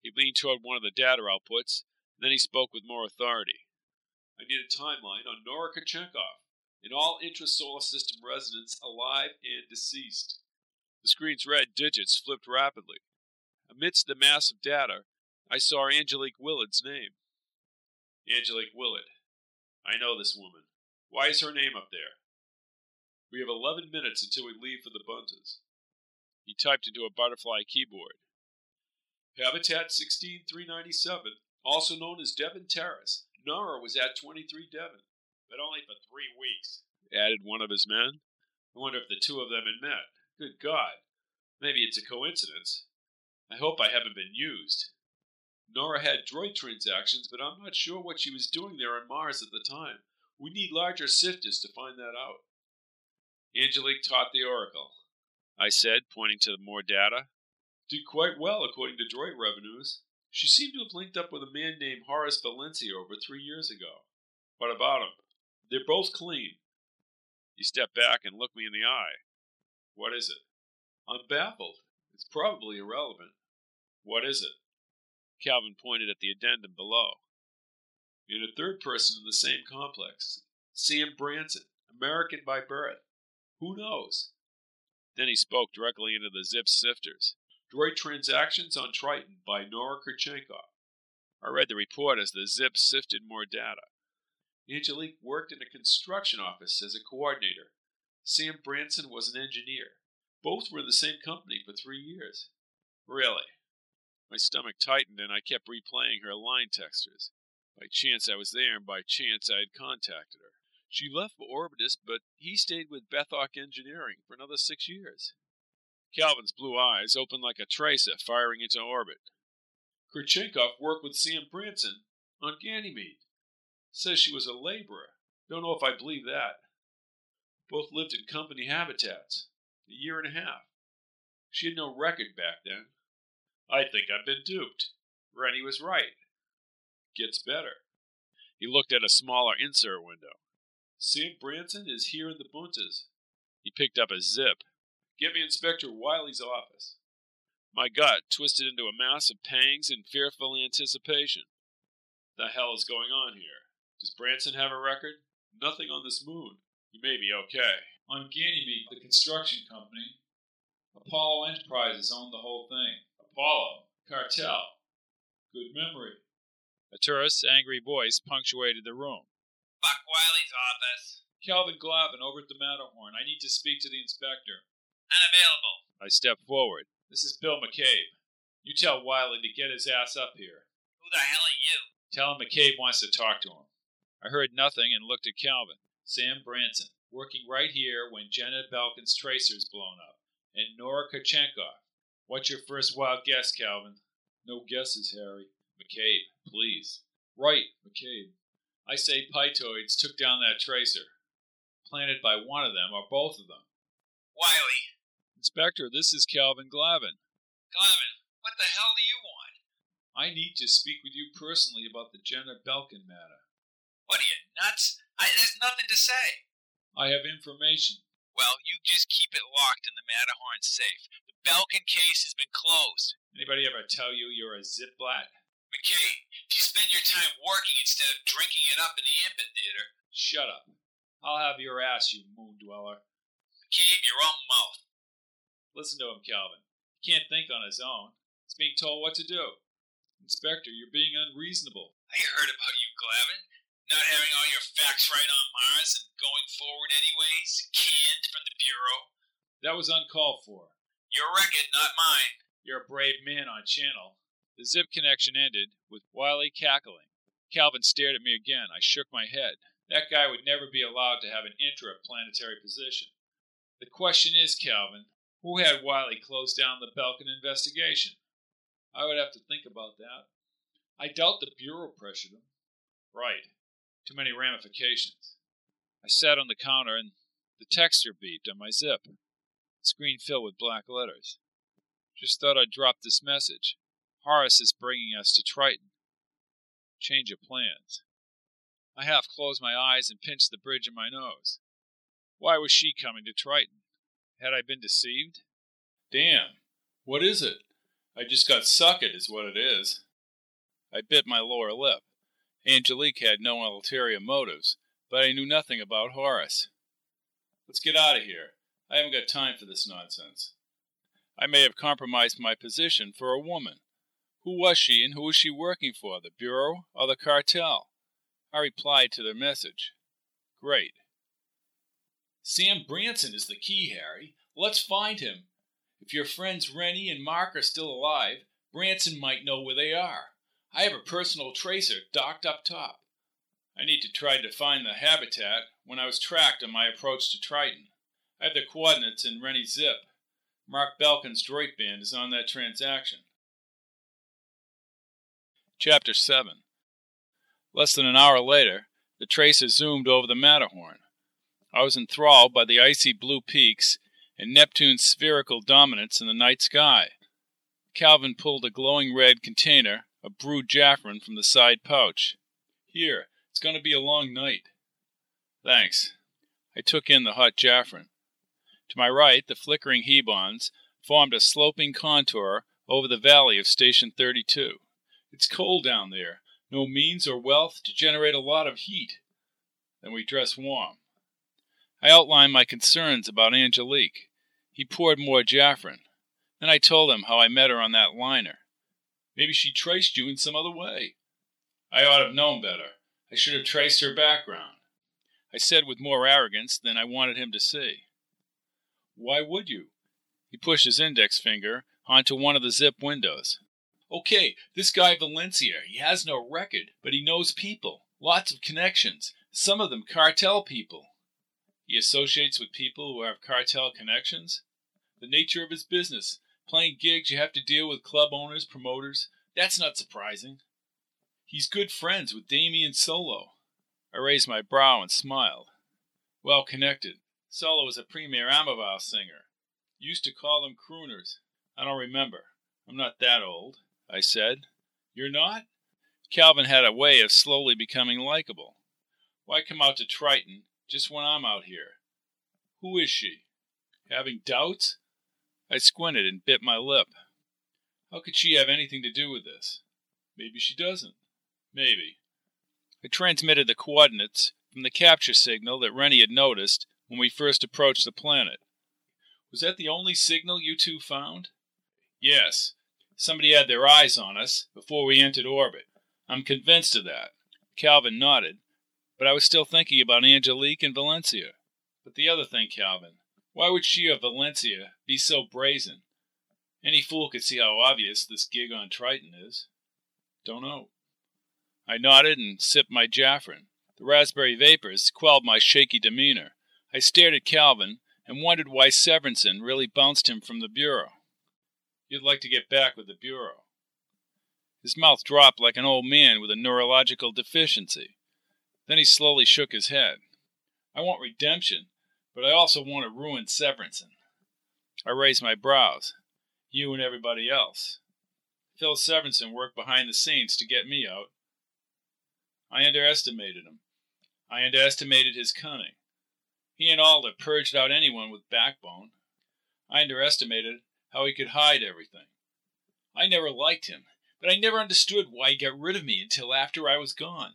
He leaned toward one of the data outputs, then he spoke with more authority. I need a timeline on Nora Kurchenkov and all intra-solar system residents alive and deceased. The screen's red digits flipped rapidly. Amidst the mass of data, I saw Angelique Willard's name. Angelique Willard. I know this woman. Why is her name up there? We have 11 minutes until we leave for the Buntas. He typed into a butterfly keyboard. Habitat 16397, also known as Devon Terrace. Nora was at 23 Devon, but only for three weeks, added one of his men. I wonder if the two of them had met. Good God. Maybe it's a coincidence. I hope I haven't been used. Nora had droid transactions, but I'm not sure what she was doing there on Mars at the time. We need larger sifters to find that out. Angelique taught the Oracle, I said, pointing to more data. Did quite well according to droid revenues. She seemed to have linked up with a man named Horace Valencia over three years ago. What about him? They're both clean. He stepped back and looked me in the eye. What is it? I'm baffled. It's probably irrelevant. What is it? Calvin pointed at the addendum below and a third person in the same complex, Sam Branson, American by birth. Who knows? Then he spoke directly into the Zip sifters. Droid Transactions on Triton by Nora Kurchenkov. I read the report as the Zip sifted more data. Angelique worked in a construction office as a coordinator. Sam Branson was an engineer. Both were in the same company for three years. Really? My stomach tightened and I kept replaying her line textures. By chance I was there, and by chance I had contacted her. She left for Orbitus, but he stayed with Bethok Engineering for another six years. Calvin's blue eyes opened like a tracer firing into orbit. Kurchenkov worked with Sam Branson on Ganymede. Says she was a laborer. Don't know if I believe that. Both lived in company habitats. A year and a half. She had no record back then. I think I've been duped. Rennie was right. Gets better. He looked at a smaller insert window. Sam Branson is here in the Buntas. He picked up a zip. Get me Inspector Wiley's office. My gut twisted into a mass of pangs and fearful anticipation. the hell is going on here? Does Branson have a record? Nothing on this moon. You may be okay. On Ganymede, the construction company, Apollo Enterprises owned the whole thing. Apollo? Cartel. Good memory. A tourist's angry voice punctuated the room. Buck Wiley's office. Calvin Glavin over at the Matterhorn. I need to speak to the inspector. Unavailable. I step forward. This is Bill McCabe. You tell Wiley to get his ass up here. Who the hell are you? Tell him McCabe wants to talk to him. I heard nothing and looked at Calvin. Sam Branson, working right here when Jenna Belkin's tracer's blown up, and Nora Kurchenkov. What's your first wild guess, Calvin? No guesses, Harry. McCabe, please. Right, McCabe. I say pytoids took down that tracer. Planted by one of them or both of them. Wiley. Inspector, this is Calvin Glavin. Glavin, what the hell do you want? I need to speak with you personally about the Jenna Belkin matter. What are you, nuts? I, there's nothing to say. I have information. Well, you just keep it locked in the Matterhorn safe. The Belkin case has been closed. Anybody ever tell you you're a zipblat? McKay, you spend your time working instead of drinking it up in the amphitheater? Shut up. I'll have your ass, you moon dweller. McCabe, your own mouth. Listen to him, Calvin. He can't think on his own. He's being told what to do. Inspector, you're being unreasonable. I heard about you, Glavin. Not having all your facts right on Mars and going forward anyways, canned from the Bureau. That was uncalled for. Your record, not mine. You're a brave man on channel. The zip connection ended with Wiley cackling. Calvin stared at me again. I shook my head. That guy would never be allowed to have an intra-planetary position. The question is, Calvin, who had Wiley close down the Belkin investigation? I would have to think about that. I doubt the Bureau pressured him. Right. Too many ramifications. I sat on the counter and the texture beeped on my zip. The screen filled with black letters. Just thought I'd drop this message. Horace is bringing us to Triton. Change of plans. I half closed my eyes and pinched the bridge of my nose. Why was she coming to Triton? Had I been deceived? Damn. What is it? I just got suckered, is what it is. I bit my lower lip. Angelique had no ulterior motives, but I knew nothing about Horace. Let's get out of here. I haven't got time for this nonsense. I may have compromised my position for a woman. Who was she and who was she working for, the Bureau or the cartel? I replied to their message. Great. Sam Branson is the key, Harry. Let's find him. If your friends Rennie and Mark are still alive, Branson might know where they are. I have a personal tracer docked up top. I need to try to find the habitat when I was tracked on my approach to Triton. I have the coordinates in Rennie's zip. Mark Belkin's droid band is on that transaction. Chapter 7 Less than an hour later, the tracer zoomed over the Matterhorn. I was enthralled by the icy blue peaks and Neptune's spherical dominance in the night sky. Calvin pulled a glowing red container of brewed Jaffrin from the side pouch. Here, it's going to be a long night. Thanks. I took in the hot Jaffrin. To my right, the flickering Hebons formed a sloping contour over the valley of Station 32. It's cold down there, no means or wealth to generate a lot of heat. Then we dress warm. I outlined my concerns about Angelique. He poured more Jaffrin. Then I told him how I met her on that liner. Maybe she traced you in some other way. I ought to have known better. I should have traced her background. I said with more arrogance than I wanted him to see. Why would you? He pushed his index finger onto one of the zip windows. Okay, this guy Valencia, he has no record, but he knows people. Lots of connections. Some of them cartel people. He associates with people who have cartel connections. The nature of his business. Playing gigs, you have to deal with club owners, promoters. That's not surprising. He's good friends with Damien Solo. I raised my brow and smiled. Well connected. Solo is a premier Amival singer. Used to call them crooners. I don't remember. I'm not that old, I said. You're not? Calvin had a way of slowly becoming likable. Why come out to Triton just when I'm out here? Who is she? Having doubts? I squinted and bit my lip. How could she have anything to do with this? Maybe she doesn't. Maybe. I transmitted the coordinates from the capture signal that Rennie had noticed when we first approached the planet. Was that the only signal you two found? Yes. Somebody had their eyes on us before we entered orbit. I'm convinced of that. Calvin nodded, but I was still thinking about Angelique and Valencia. But the other thing, Calvin, why would she of Valencia be so brazen? Any fool could see how obvious this gig on Triton is. Don't know. I nodded and sipped my Jaffrin. The raspberry vapors quelled my shaky demeanor. I stared at Calvin and wondered why Severinsen really bounced him from the Bureau. You'd like to get back with the Bureau. His mouth dropped like an old man with a neurological deficiency. Then he slowly shook his head. I want redemption, but I also want to ruin Severinsen. I raised my brows. You and everybody else. Phil Severinsen worked behind the scenes to get me out. I underestimated him. I underestimated his cunning. He and Alder purged out anyone with backbone. I underestimated how he could hide everything. I never liked him, but I never understood why he got rid of me until after I was gone.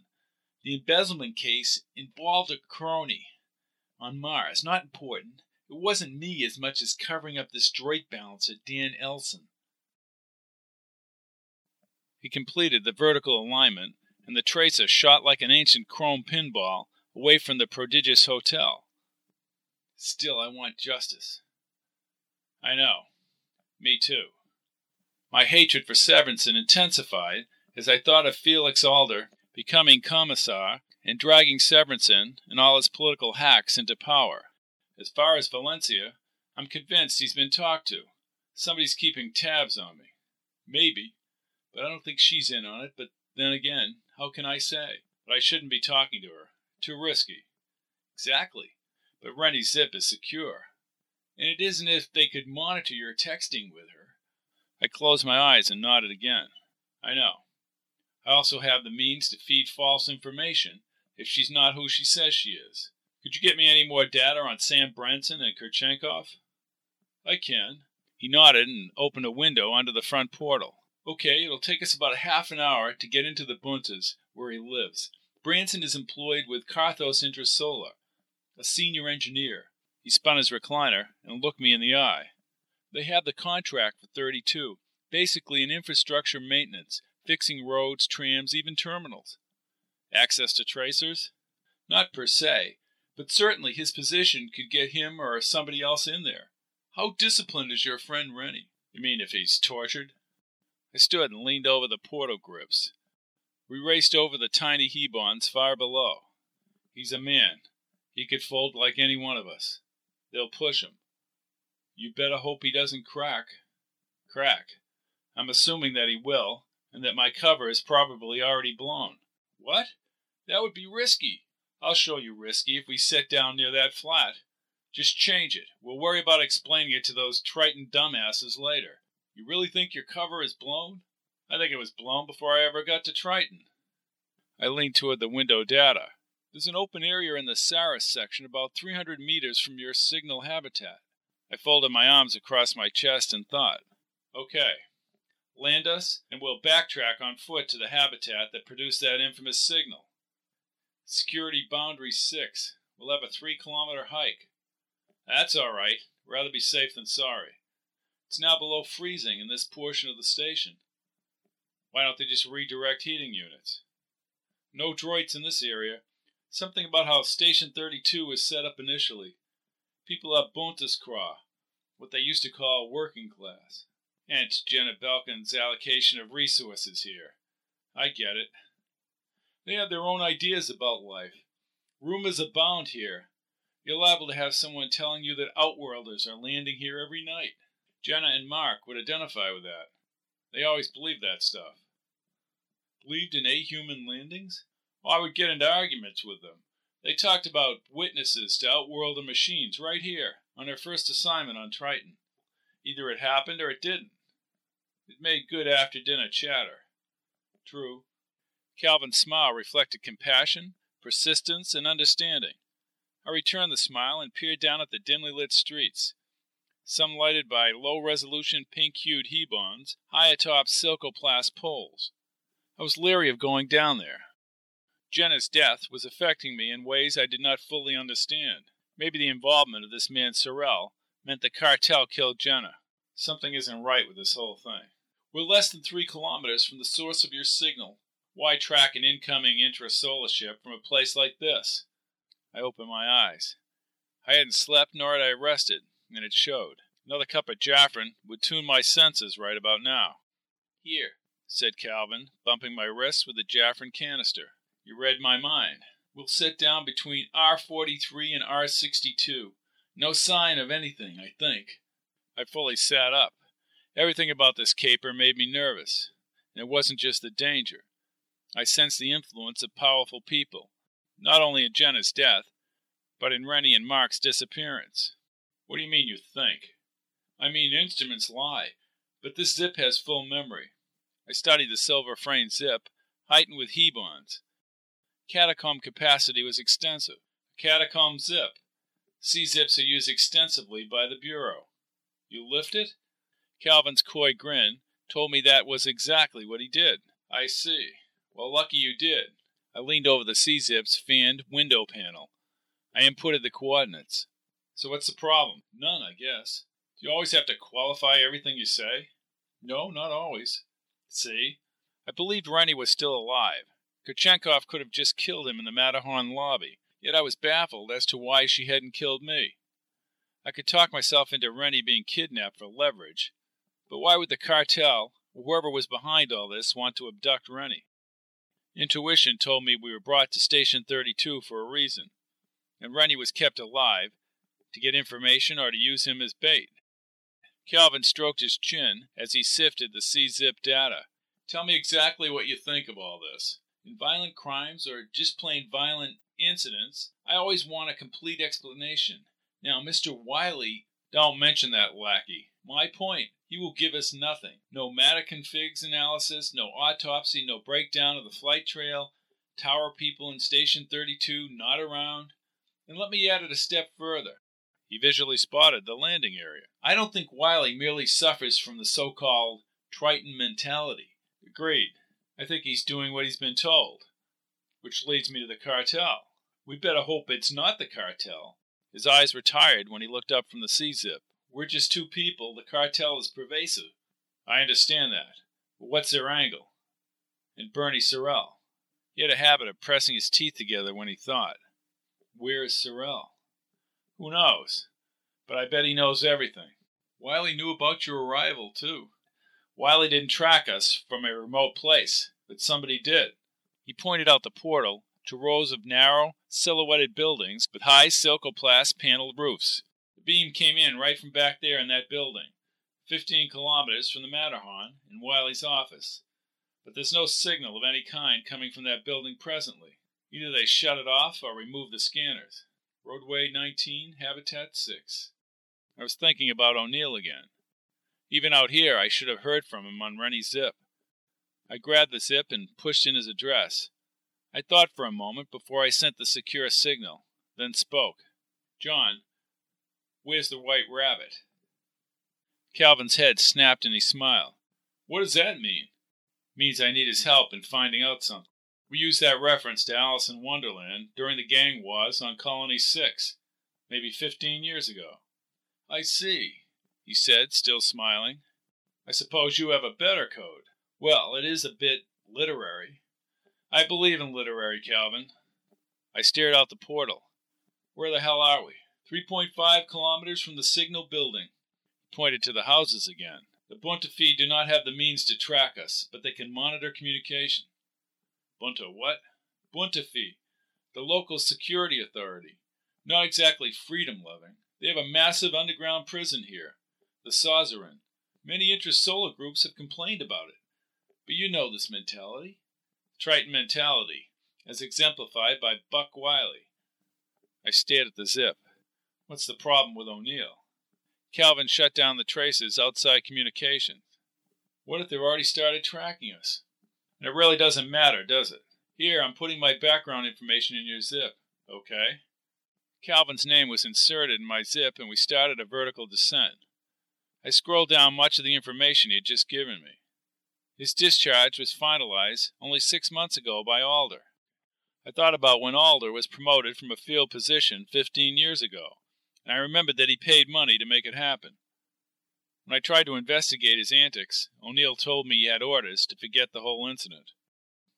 The embezzlement case involved a crony on Mars. Not important. It wasn't me as much as covering up this droid balancer, Dan Elson. He completed the vertical alignment, and the tracer shot like an ancient chrome pinball away from the prodigious hotel. Still, I want justice. I know. Me too. My hatred for Severinsen intensified as I thought of Felix Alder becoming commissar and dragging Severinsen and all his political hacks into power. As far as Valencia, I'm convinced he's been talked to. Somebody's keeping tabs on me. Maybe, but I don't think she's in on it. But then again, how can I say? But I shouldn't be talking to her. Too risky. Exactly. But Rennie Zip is secure. And it isn't if they could monitor your texting with her. I closed my eyes and nodded again. I know. I also have the means to feed false information if she's not who she says she is. Could you get me any more data on Sam Branson and Kurchenkov? I can. He nodded and opened a window under the front portal. Okay, it'll take us about a half an hour to get into the Buntas, where he lives. Branson is employed with Carthos Intrasolar, a senior engineer. He spun his recliner and looked me in the eye. They have the contract for 32, basically an infrastructure maintenance, fixing roads, trams, even terminals. Access to tracers? Not per se, but certainly his position could get him or somebody else in there. How disciplined is your friend Rennie? You mean if he's tortured? I stood and leaned over the portal grips. We raced over the tiny Hebons far below. He's a man. He could fold like any one of us. They'll push him. You better hope he doesn't crack. Crack. I'm assuming that he will, and that my cover is probably already blown. What? That would be risky. I'll show you risky if we sit down near that flat. Just change it. We'll worry about explaining it to those Triton dumbasses later. You really think your cover is blown? I think it was blown before I ever got to Triton. I leaned toward the window data. There's an open area in the Saris section about 300 meters from your signal habitat. I folded my arms across my chest and thought. Okay, land us, and we'll backtrack on foot to the habitat that produced that infamous signal. Security boundary 6. We'll have a three kilometer hike. That's all right. Rather be safe than sorry. It's now below freezing in this portion of the station. Why don't they just redirect heating units? No droids in this area. Something about how Station 32 was set up initially. People have Buntas Craw, what they used to call working class. Hence Jenna Belkin's allocation of resources here. I get it. They have their own ideas about life. Rumors abound here. You're liable to have someone telling you that outworlders are landing here every night. Jenna and Mark would identify with that. They always believed that stuff. Believed in ahuman landings? Well, I would get into arguments with them. They talked about witnesses to outworlder machines right here on their first assignment on Triton. Either it happened or it didn't. It made good after dinner chatter. True. Calvin's smile reflected compassion, persistence, and understanding. I returned the smile and peered down at the dimly lit streets, some lighted by low resolution pink hued Hebons high atop silcoplast poles. I was leery of going down there. Jenna's death was affecting me in ways I did not fully understand. Maybe the involvement of this man Sorrell meant the cartel killed Jenna. Something isn't right with this whole thing. We're less than three kilometers from the source of your signal. Why track an incoming intrasolar ship from a place like this? I opened my eyes. I hadn't slept nor had I rested, and it showed. Another cup of Jaffrin would tune my senses right about now. Here, said Calvin, bumping my wrist with the Jaffrin canister. You read my mind. We'll sit down between R43 and R62. No sign of anything, I think. I fully sat up. Everything about this caper made me nervous, and it wasn't just the danger. I sensed the influence of powerful people, not only in Jenna's death, but in Rennie and Mark's disappearance. What do you mean you think? I mean, instruments lie, but this zip has full memory. I studied the silver frame zip, heightened with Hebons. Catacomb capacity was extensive. Catacomb zip. C zips are used extensively by the Bureau. You lift it? Calvin's coy grin told me that was exactly what he did. I see. Well, lucky you did. I leaned over the C zip's fanned window panel. I inputted the coordinates. So what's the problem? None, I guess. Do you always have to qualify everything you say? No, not always. See? I believed Rennie was still alive. Kurchenkov could have just killed him in the Matterhorn lobby, yet I was baffled as to why she hadn't killed me. I could talk myself into Rennie being kidnapped for leverage, but why would the cartel, or whoever was behind all this, want to abduct Rennie? Intuition told me we were brought to Station 32 for a reason, and Rennie was kept alive to get information or to use him as bait. Calvin stroked his chin as he sifted the C-zip data. Tell me exactly what you think of all this. In violent crimes or just plain violent incidents, I always want a complete explanation. Now, Mr. Wiley, don't mention that lackey. My point, he will give us nothing. No matter configs analysis, no autopsy, no breakdown of the flight trail, tower people in Station 32 not around. And let me add it a step further. He visually spotted the landing area. I don't think Wiley merely suffers from the so called Triton mentality. Agreed. I think he's doing what he's been told. Which leads me to the cartel. We better hope it's not the cartel. His eyes were tired when he looked up from the C zip. We're just two people. The cartel is pervasive. I understand that. But what's their angle? And Bernie Sorrell. He had a habit of pressing his teeth together when he thought. Where is Sorrell? Who knows? But I bet he knows everything. Wiley knew about your arrival, too. Wiley didn't track us from a remote place, but somebody did. He pointed out the portal to rows of narrow, silhouetted buildings with high silcoplast paneled roofs. Beam came in right from back there in that building, 15 kilometers from the Matterhorn and Wiley's office. But there's no signal of any kind coming from that building presently. Either they shut it off or removed the scanners. Roadway 19, Habitat 6. I was thinking about O'Neill again. Even out here, I should have heard from him on Rennie's zip. I grabbed the zip and pushed in his address. I thought for a moment before I sent the secure signal, then spoke. John, where's the white rabbit? Calvin's head snapped and he smiled. What does that mean? means I need his help in finding out something. We used that reference to Alice in Wonderland during the gang wars on Colony 6, maybe 15 years ago. I see, he said, still smiling. I suppose you have a better code. Well, it is a bit literary. I believe in literary, Calvin. I stared out the portal. Where the hell are we? 3.5 kilometers from the signal building. He pointed to the houses again. The Buntafi do not have the means to track us, but they can monitor communication. Bunta what? Buntafi, the local security authority. Not exactly freedom loving. They have a massive underground prison here, the Saucerin. Many interest intrasolar groups have complained about it. But you know this mentality. Triton mentality, as exemplified by Buck Wiley. I stared at the zip. What's the problem with O'Neill? Calvin shut down the traces outside communications. What if they've already started tracking us? And it really doesn't matter, does it? Here, I'm putting my background information in your zip. Okay? Calvin's name was inserted in my zip, and we started a vertical descent. I scrolled down much of the information he had just given me. His discharge was finalized only six months ago by Alder. I thought about when Alder was promoted from a field position 15 years ago, and I remembered that he paid money to make it happen. When I tried to investigate his antics, O'Neill told me he had orders to forget the whole incident.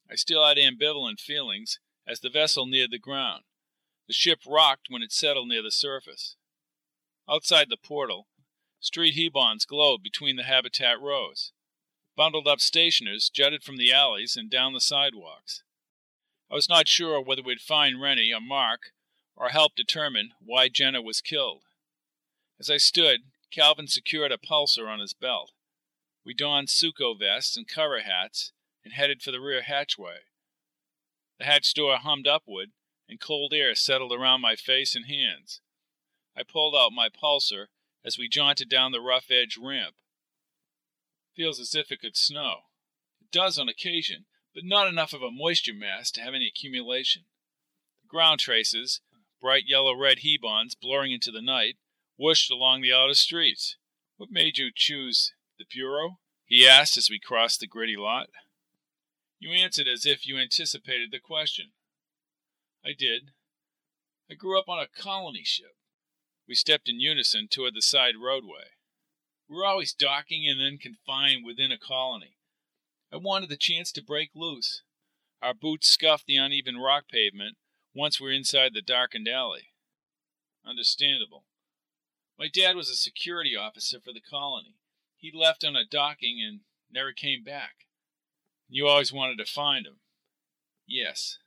I still had ambivalent feelings as the vessel neared the ground. The ship rocked when it settled near the surface. Outside the portal, street Hebons glowed between the habitat rows. Bundled up stationers jutted from the alleys and down the sidewalks. I was not sure whether we'd find Rennie or Mark, or help determine why Jenna was killed. As I stood, Calvin secured a pulsar on his belt. We donned Suco vests and cover hats and headed for the rear hatchway. The hatch door hummed upward, and cold air settled around my face and hands. I pulled out my pulsar as we jaunted down the rough edge ramp. Feels as if it could snow. It does on occasion, but not enough of a moisture mass to have any accumulation. The ground traces, bright yellow red Hebons blurring into the night, whooshed along the outer streets. What made you choose the Bureau? he asked as we crossed the gritty lot. You answered as if you anticipated the question. I did. I grew up on a colony ship. We stepped in unison toward the side roadway. We were always docking and then confined within a colony. I wanted the chance to break loose. Our boots scuffed the uneven rock pavement once we're inside the darkened alley. Understandable. My dad was a security officer for the colony. He left on a docking and never came back. You always wanted to find him. Yes.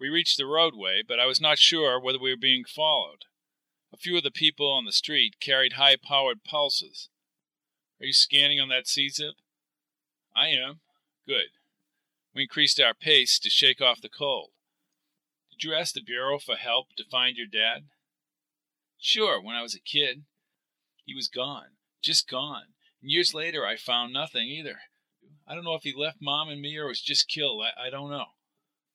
We reached the roadway, but I was not sure whether we were being followed. A few of the people on the street carried high powered pulses. Are you scanning on that C-zip? I am. Good. We increased our pace to shake off the cold. Did you ask the Bureau for help to find your dad? Sure, when I was a kid. He was gone. Just gone. And years later, I found nothing either. I don't know if he left Mom and me or was just killed. I, I don't know.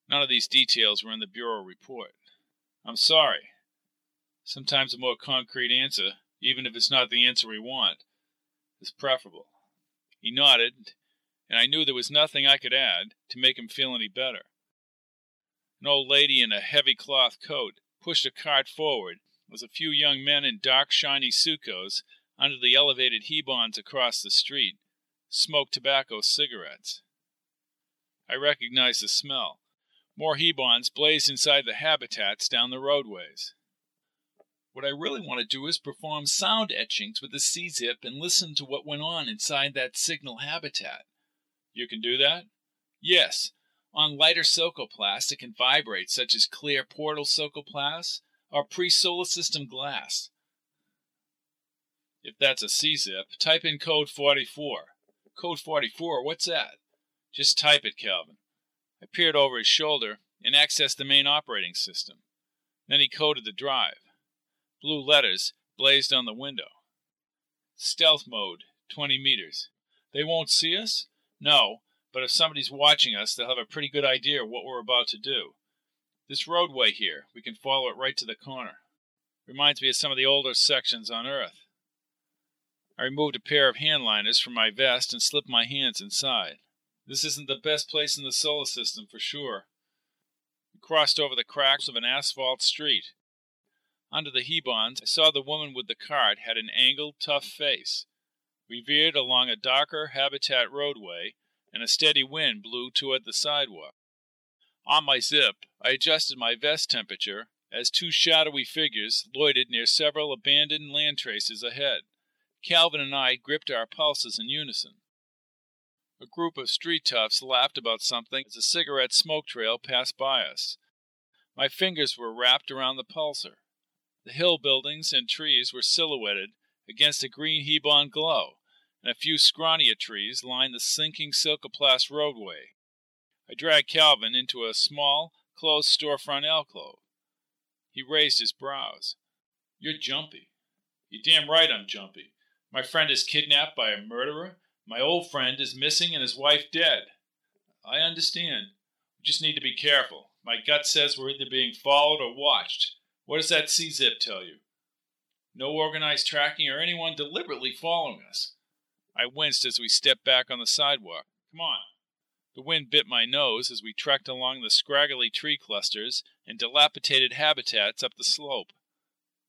None of these details were in the Bureau report. I'm sorry. Sometimes a more concrete answer, even if it's not the answer we want, is preferable. He nodded, and I knew there was nothing I could add to make him feel any better. An old lady in a heavy cloth coat pushed a cart forward as a few young men in dark, shiny sucos under the elevated hebons across the street smoked tobacco cigarettes. I recognized the smell. More hebons blazed inside the habitats down the roadways. What I really want to do is perform sound etchings with the C-zip and listen to what went on inside that signal habitat. You can do that? Yes. On lighter silcoplast, it can vibrate, such as clear portal silcoplast or pre-solar system glass. If that's a C-zip, type in code 44. Code 44, what's that? Just type it, Calvin. I peered over his shoulder and accessed the main operating system. Then he coded the drive. Blue letters blazed on the window. Stealth mode, 20 meters. They won't see us? No, but if somebody's watching us, they'll have a pretty good idea what we're about to do. This roadway here, we can follow it right to the corner. Reminds me of some of the older sections on Earth. I removed a pair of handliners from my vest and slipped my hands inside. This isn't the best place in the solar system for sure. We crossed over the cracks of an asphalt street. Under the Hebons, I saw the woman with the cart had an angled, tough face. We veered along a darker habitat roadway, and a steady wind blew toward the sidewalk. On my zip, I adjusted my vest temperature as two shadowy figures loitered near several abandoned land traces ahead. Calvin and I gripped our pulses in unison. A group of street toughs laughed about something as a cigarette smoke trail passed by us. My fingers were wrapped around the pulsar. The hill buildings and trees were silhouetted against a green Hebon glow, and a few scronia trees lined the sinking silcoplast roadway. I dragged Calvin into a small, closed storefront alcove. He raised his brows. You're jumpy. You're damn right I'm jumpy. My friend is kidnapped by a murderer. My old friend is missing and his wife dead. I understand. We just need to be careful. My gut says we're either being followed or watched. What does that C zip tell you? No organized tracking or anyone deliberately following us. I winced as we stepped back on the sidewalk. Come on. The wind bit my nose as we trekked along the scraggly tree clusters and dilapidated habitats up the slope.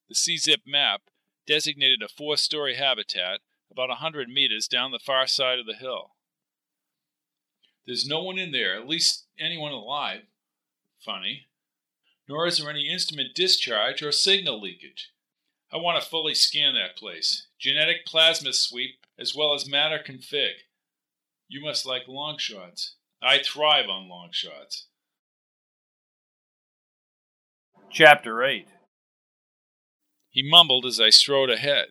The CZIP map designated a four story habitat about a hundred meters down the far side of the hill. There's no one in there, at least anyone alive. Funny. Nor is there any instrument discharge or signal leakage. I want to fully scan that place. Genetic plasma sweep as well as matter config. You must like long shots. I thrive on long shots. Chapter 8 He mumbled as I strode ahead.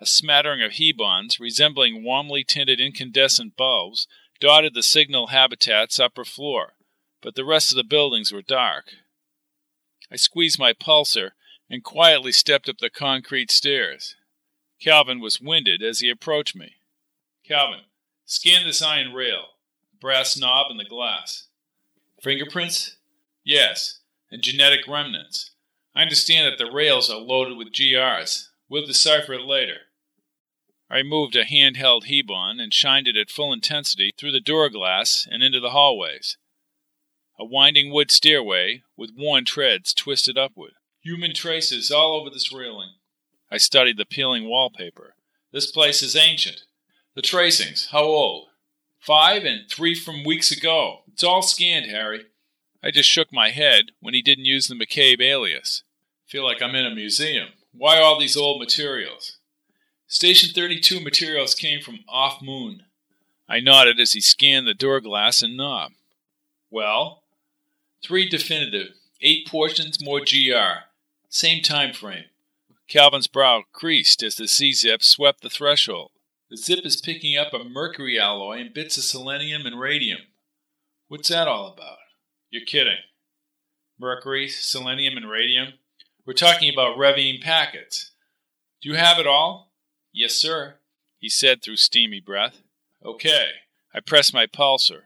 A smattering of hebons, resembling warmly tinted incandescent bulbs, dotted the signal habitat's upper floor, but the rest of the buildings were dark. I squeezed my pulsar and quietly stepped up the concrete stairs. Calvin was winded as he approached me. Calvin, scan this iron rail brass knob and the glass. Fingerprints? Yes, and genetic remnants. I understand that the rails are loaded with GRs. We'll decipher it later. I moved a handheld Hebon and shined it at full intensity through the door glass and into the hallways. A winding wood stairway with worn treads twisted upward. Human traces all over this railing. I studied the peeling wallpaper. This place is ancient. The tracings, how old? Five and three from weeks ago. It's all scanned, Harry. I just shook my head when he didn't use the McCabe alias. Feel like I'm in a museum. Why all these old materials? Station 32 materials came from off moon. I nodded as he scanned the door glass and knob. Well? Three definitive, eight portions more GR. Same time frame. Calvin's brow creased as the C-zip swept the threshold. The zip is picking up a mercury alloy and bits of selenium and radium. What's that all about? You're kidding. Mercury, selenium, and radium? We're talking about Revine packets. Do you have it all? Yes, sir, he said through steamy breath. Okay. I pressed my pulsar.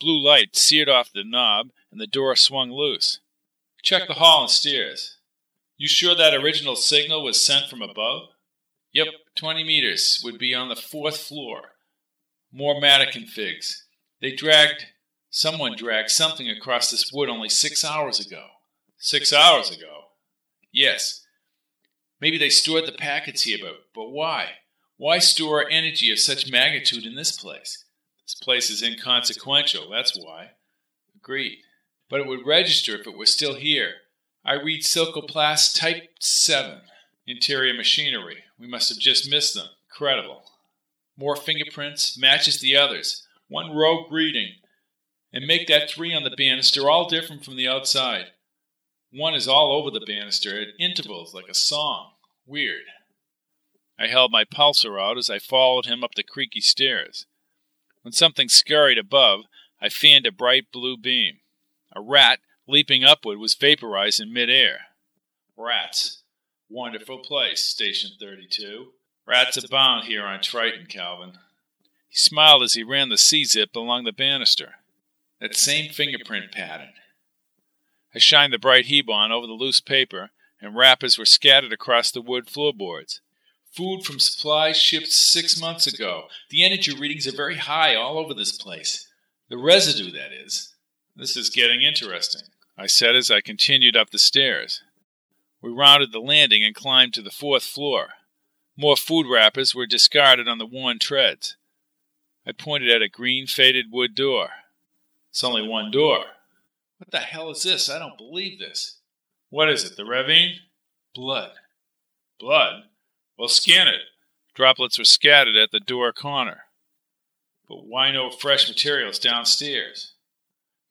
Blue light seared off the knob, and the door swung loose. Check the hall and stairs. You sure that original signal was sent from above? Yep, 20 meters would be on the fourth floor. More matter configs. They dragged, someone dragged something across this wood only six hours ago. Six hours ago? Yes. Maybe they stored the packets here, but, but why? Why store energy of such magnitude in this place? This place is inconsequential, that's why. Agreed. But it would register if it were still here. I read Silcoplast Type 7. Interior machinery. We must have just missed them. Incredible. More fingerprints, matches the others. One rogue reading. And make that three on the banister all different from the outside. One is all over the banister at intervals like a song. Weird. I held my pulsar out as I followed him up the creaky stairs. When something scurried above, I fanned a bright blue beam. A rat, leaping upward, was vaporized in midair. Rats. Wonderful place, Station 32. Rats abound here on Triton, Calvin. He smiled as he ran the C-zip along the banister. That same fingerprint pattern. I shined the bright Hebon over the loose paper, and wrappers were scattered across the wood floorboards. Food from supplies shipped six months ago. The energy readings are very high all over this place. The residue, that is. This is getting interesting, I said as I continued up the stairs. We rounded the landing and climbed to the fourth floor. More food wrappers were discarded on the worn treads. I pointed at a green faded wood door. It's only one door. What the hell is this? I don't believe this. What is it, the ravine? Blood. Blood? Well, scan it. Droplets were scattered at the door corner. But why no fresh materials downstairs?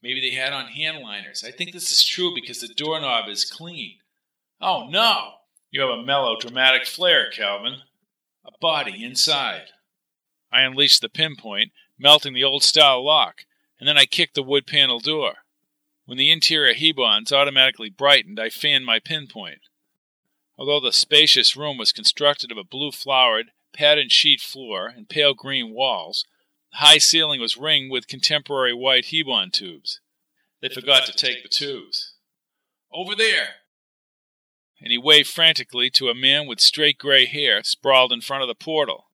Maybe they had on hand liners. I think this is true because the doorknob is clean. Oh no! You have a melodramatic flair, Calvin. A body inside. I unleashed the pinpoint, melting the old style lock, and then I kicked the wood panel door. When the interior hebons automatically brightened, I fanned my pinpoint. Although the spacious room was constructed of a blue flowered, patterned sheet floor and pale green walls, high ceiling was ringed with contemporary white hebon tubes. They forgot to take the tubes. Over there! and he waved frantically to a man with straight gray hair sprawled in front of the portal.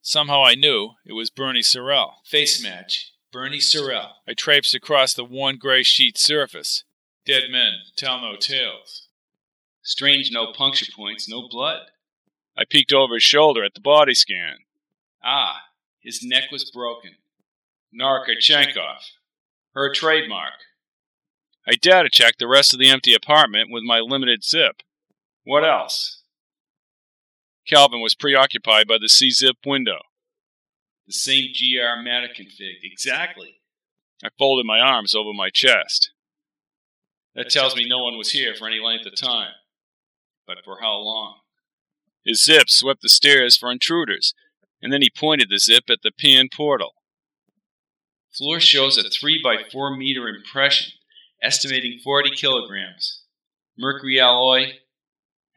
Somehow I knew it was Bernie Sorrell. Face match. Bernie Sorrell. I traipsed across the worn gray sheet surface. Dead men tell no tales. Strange no puncture points, no blood. I peeked over his shoulder at the body scan. Ah, his neck was broken. Kurchenkov. Her trademark. I data checked the rest of the empty apartment with my limited zip. What else? Calvin was preoccupied by the C-zip window. The same GR Matter config, exactly. I folded my arms over my chest. That tells me no one was here for any length of time. But for how long? His zip swept the stairs for intruders, and then he pointed the zip at the PN portal. Floor shows a 3 by 4 meter impression, estimating 40 kilograms. Mercury alloy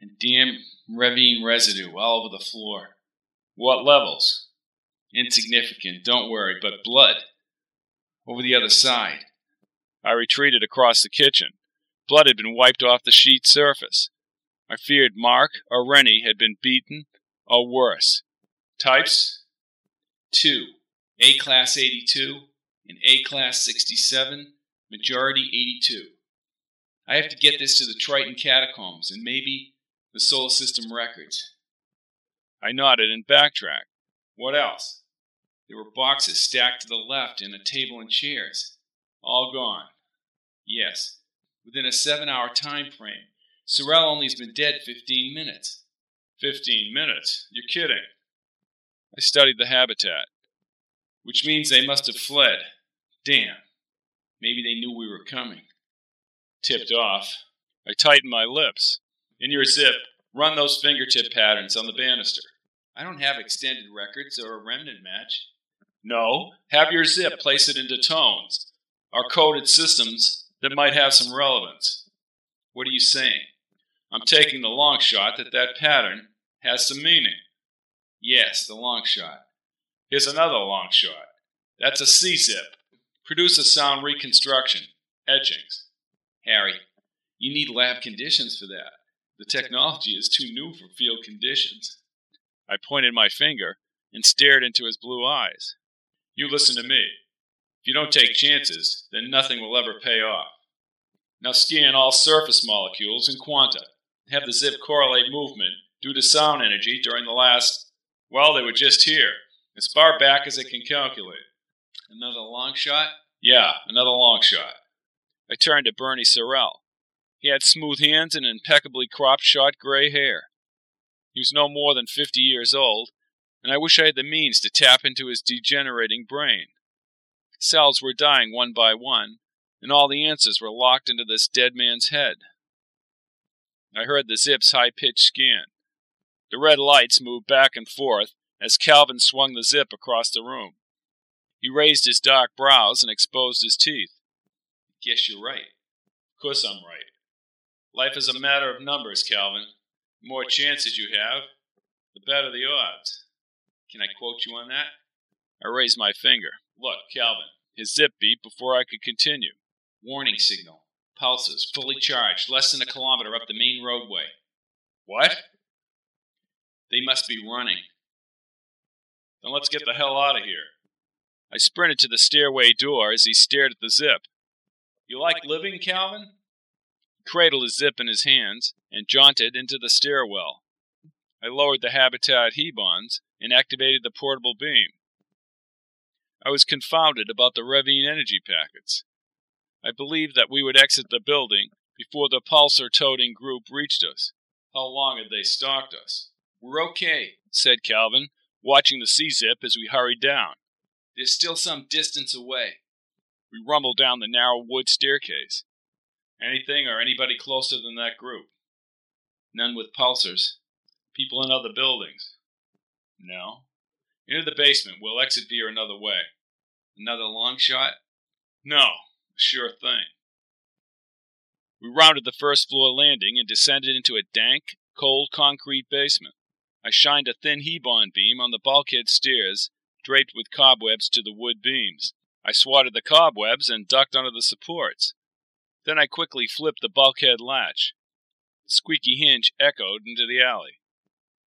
and damn Revine residue all over the floor. What levels? Insignificant, don't worry, but blood. Over the other side. I retreated across the kitchen. Blood had been wiped off the sheet surface. I feared Mark or Rennie had been beaten, or worse. Types? Two. A Class 82 and A Class 67, majority 82. I have to get this to the Triton catacombs and maybe the solar system records. I nodded and backtracked. What else? There were boxes stacked to the left and a table and chairs. All gone. Yes, within a seven hour time frame. Sorrell only's been dead 15 minutes. 15 minutes? You're kidding. I studied the habitat. Which means they must have fled. Damn. Maybe they knew we were coming. Tipped off. I tightened my lips. In your zip, run those fingertip patterns on the banister. I don't have extended records or a remnant match. No, have your zip place it into tones, or coded systems that might have some relevance. What are you saying? I'm taking the long shot that that pattern has some meaning. Yes, the long shot. Here's another long shot. That's a C-zip. Produce a sound reconstruction. Etchings. Harry, you need lab conditions for that. The technology is too new for field conditions. I pointed my finger and stared into his blue eyes. You listen to me. If you don't take chances, then nothing will ever pay off. Now scan all surface molecules in quanta. Have the zip correlate movement due to sound energy during the last, well, they were just here, as far back as it can calculate. Another long shot? Yeah, another long shot. I turned to Bernie Sorrell. He had smooth hands and impeccably cropped short gray hair. He was no more than fifty years old, and I wish I had the means to tap into his degenerating brain. Cells were dying one by one, and all the answers were locked into this dead man's head. I heard the zip's high pitched scan. The red lights moved back and forth as Calvin swung the zip across the room. He raised his dark brows and exposed his teeth. Guess you're right. Of course I'm right. Life is a matter of numbers, Calvin. The more chances you have, the better the odds. Can I quote you on that? I raised my finger. Look, Calvin. His zip beat before I could continue. Warning signal. Pulses, fully charged, less than a kilometer up the main roadway. What? They must be running. Then let's get the hell out of here. I sprinted to the stairway door as he stared at the zip. You like living, Calvin? He cradled his zip in his hands and jaunted into the stairwell. I lowered the habitat Hebons and activated the portable beam. I was confounded about the Revine energy packets. I believed that we would exit the building before the pulsar toting group reached us. How long had they stalked us? We're okay, said Calvin, watching the C-zip as we hurried down. There's still some distance away. We rumbled down the narrow wood staircase. Anything or anybody closer than that group? None with pulsers. People in other buildings? No. Into the basement. We'll exit via another way. Another long shot? No. Sure thing. We rounded the first floor landing and descended into a dank, cold concrete basement. I shined a thin Hebon beam on the bulkhead stairs draped with cobwebs to the wood beams. I swatted the cobwebs and ducked under the supports. Then I quickly flipped the bulkhead latch. The squeaky hinge echoed into the alley.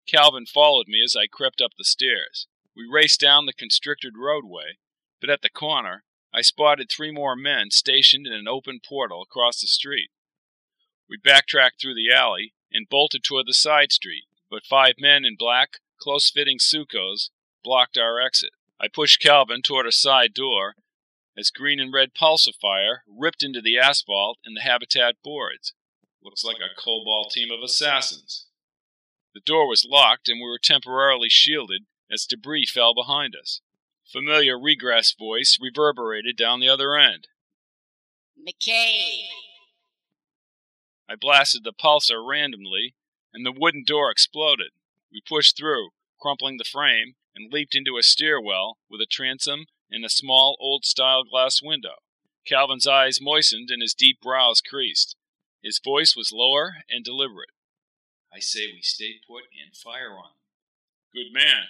Calvin followed me as I crept up the stairs. We raced down the constricted roadway, but at the corner, I spotted three more men stationed in an open portal across the street. We backtracked through the alley and bolted toward the side street, but five men in black, close fitting Sucos blocked our exit. I pushed Calvin toward a side door as green and red pulsifier ripped into the asphalt and the habitat boards. Looks like a cobalt team of assassins. The door was locked and we were temporarily shielded as debris fell behind us. Familiar regress voice reverberated down the other end. McCabe! I blasted the pulsar randomly, and the wooden door exploded. We pushed through, crumpling the frame, and leaped into a stairwell with a transom and a small, old style glass window. Calvin's eyes moistened and his deep brows creased. His voice was lower and deliberate. I say we stay put and fire on them. Good man.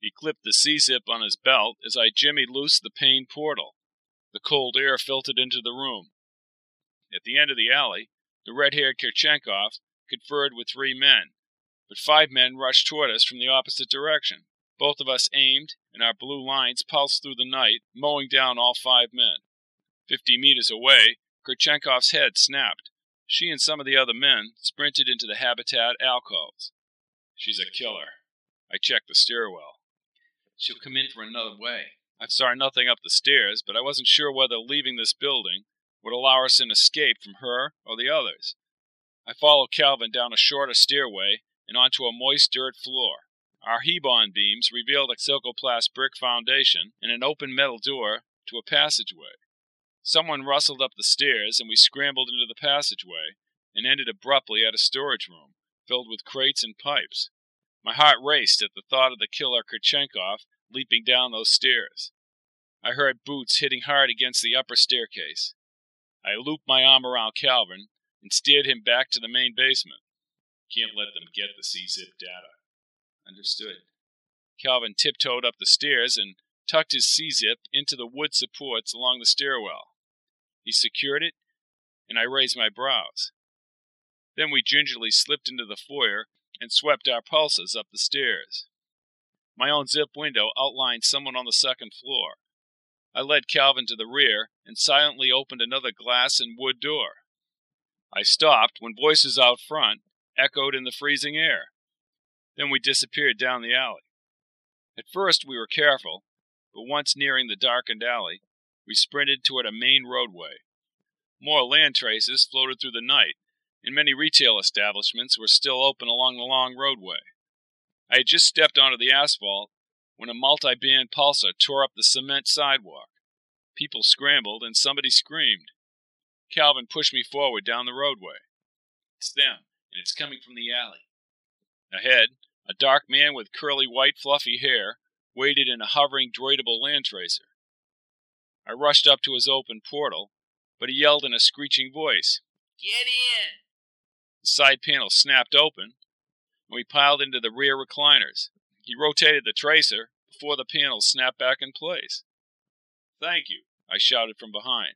He clipped the C zip on his belt as I jimmied loose the pane portal. The cold air filtered into the room. At the end of the alley, the red haired Kurchenkov conferred with three men, but five men rushed toward us from the opposite direction. Both of us aimed, and our blue lines pulsed through the night, mowing down all five men. Fifty meters away, Kurchenkov's head snapped. She and some of the other men sprinted into the habitat alcoves. She's a killer. I checked the stairwell. She'll come in from another way. I saw nothing up the stairs, but I wasn't sure whether leaving this building would allow us an escape from her or the others. I followed Calvin down a shorter stairway and onto a moist dirt floor. Our Hebon beams revealed a silcoplast brick foundation and an open metal door to a passageway. Someone rustled up the stairs, and we scrambled into the passageway and ended abruptly at a storage room filled with crates and pipes. My heart raced at the thought of the killer Kurchenkov leaping down those stairs. I heard boots hitting hard against the upper staircase. I looped my arm around Calvin and steered him back to the main basement. Can't let them get the C-zip data. Understood. Calvin tiptoed up the stairs and tucked his C-zip into the wood supports along the stairwell. He secured it, and I raised my brows. Then we gingerly slipped into the foyer and swept our pulses up the stairs. My own zip window outlined someone on the second floor. I led Calvin to the rear and silently opened another glass and wood door. I stopped when voices out front echoed in the freezing air. Then we disappeared down the alley. At first we were careful, but once nearing the darkened alley, we sprinted toward a main roadway. More land traces floated through the night, and many retail establishments were still open along the long roadway. I had just stepped onto the asphalt when a multi band pulsar tore up the cement sidewalk. People scrambled and somebody screamed. Calvin pushed me forward down the roadway. It's them, and it's coming from the alley. Ahead, a dark man with curly white fluffy hair waited in a hovering droidable land tracer. I rushed up to his open portal, but he yelled in a screeching voice, Get in! The side panel snapped open, and we piled into the rear recliners. He rotated the tracer before the panels snapped back in place. Thank you, I shouted from behind.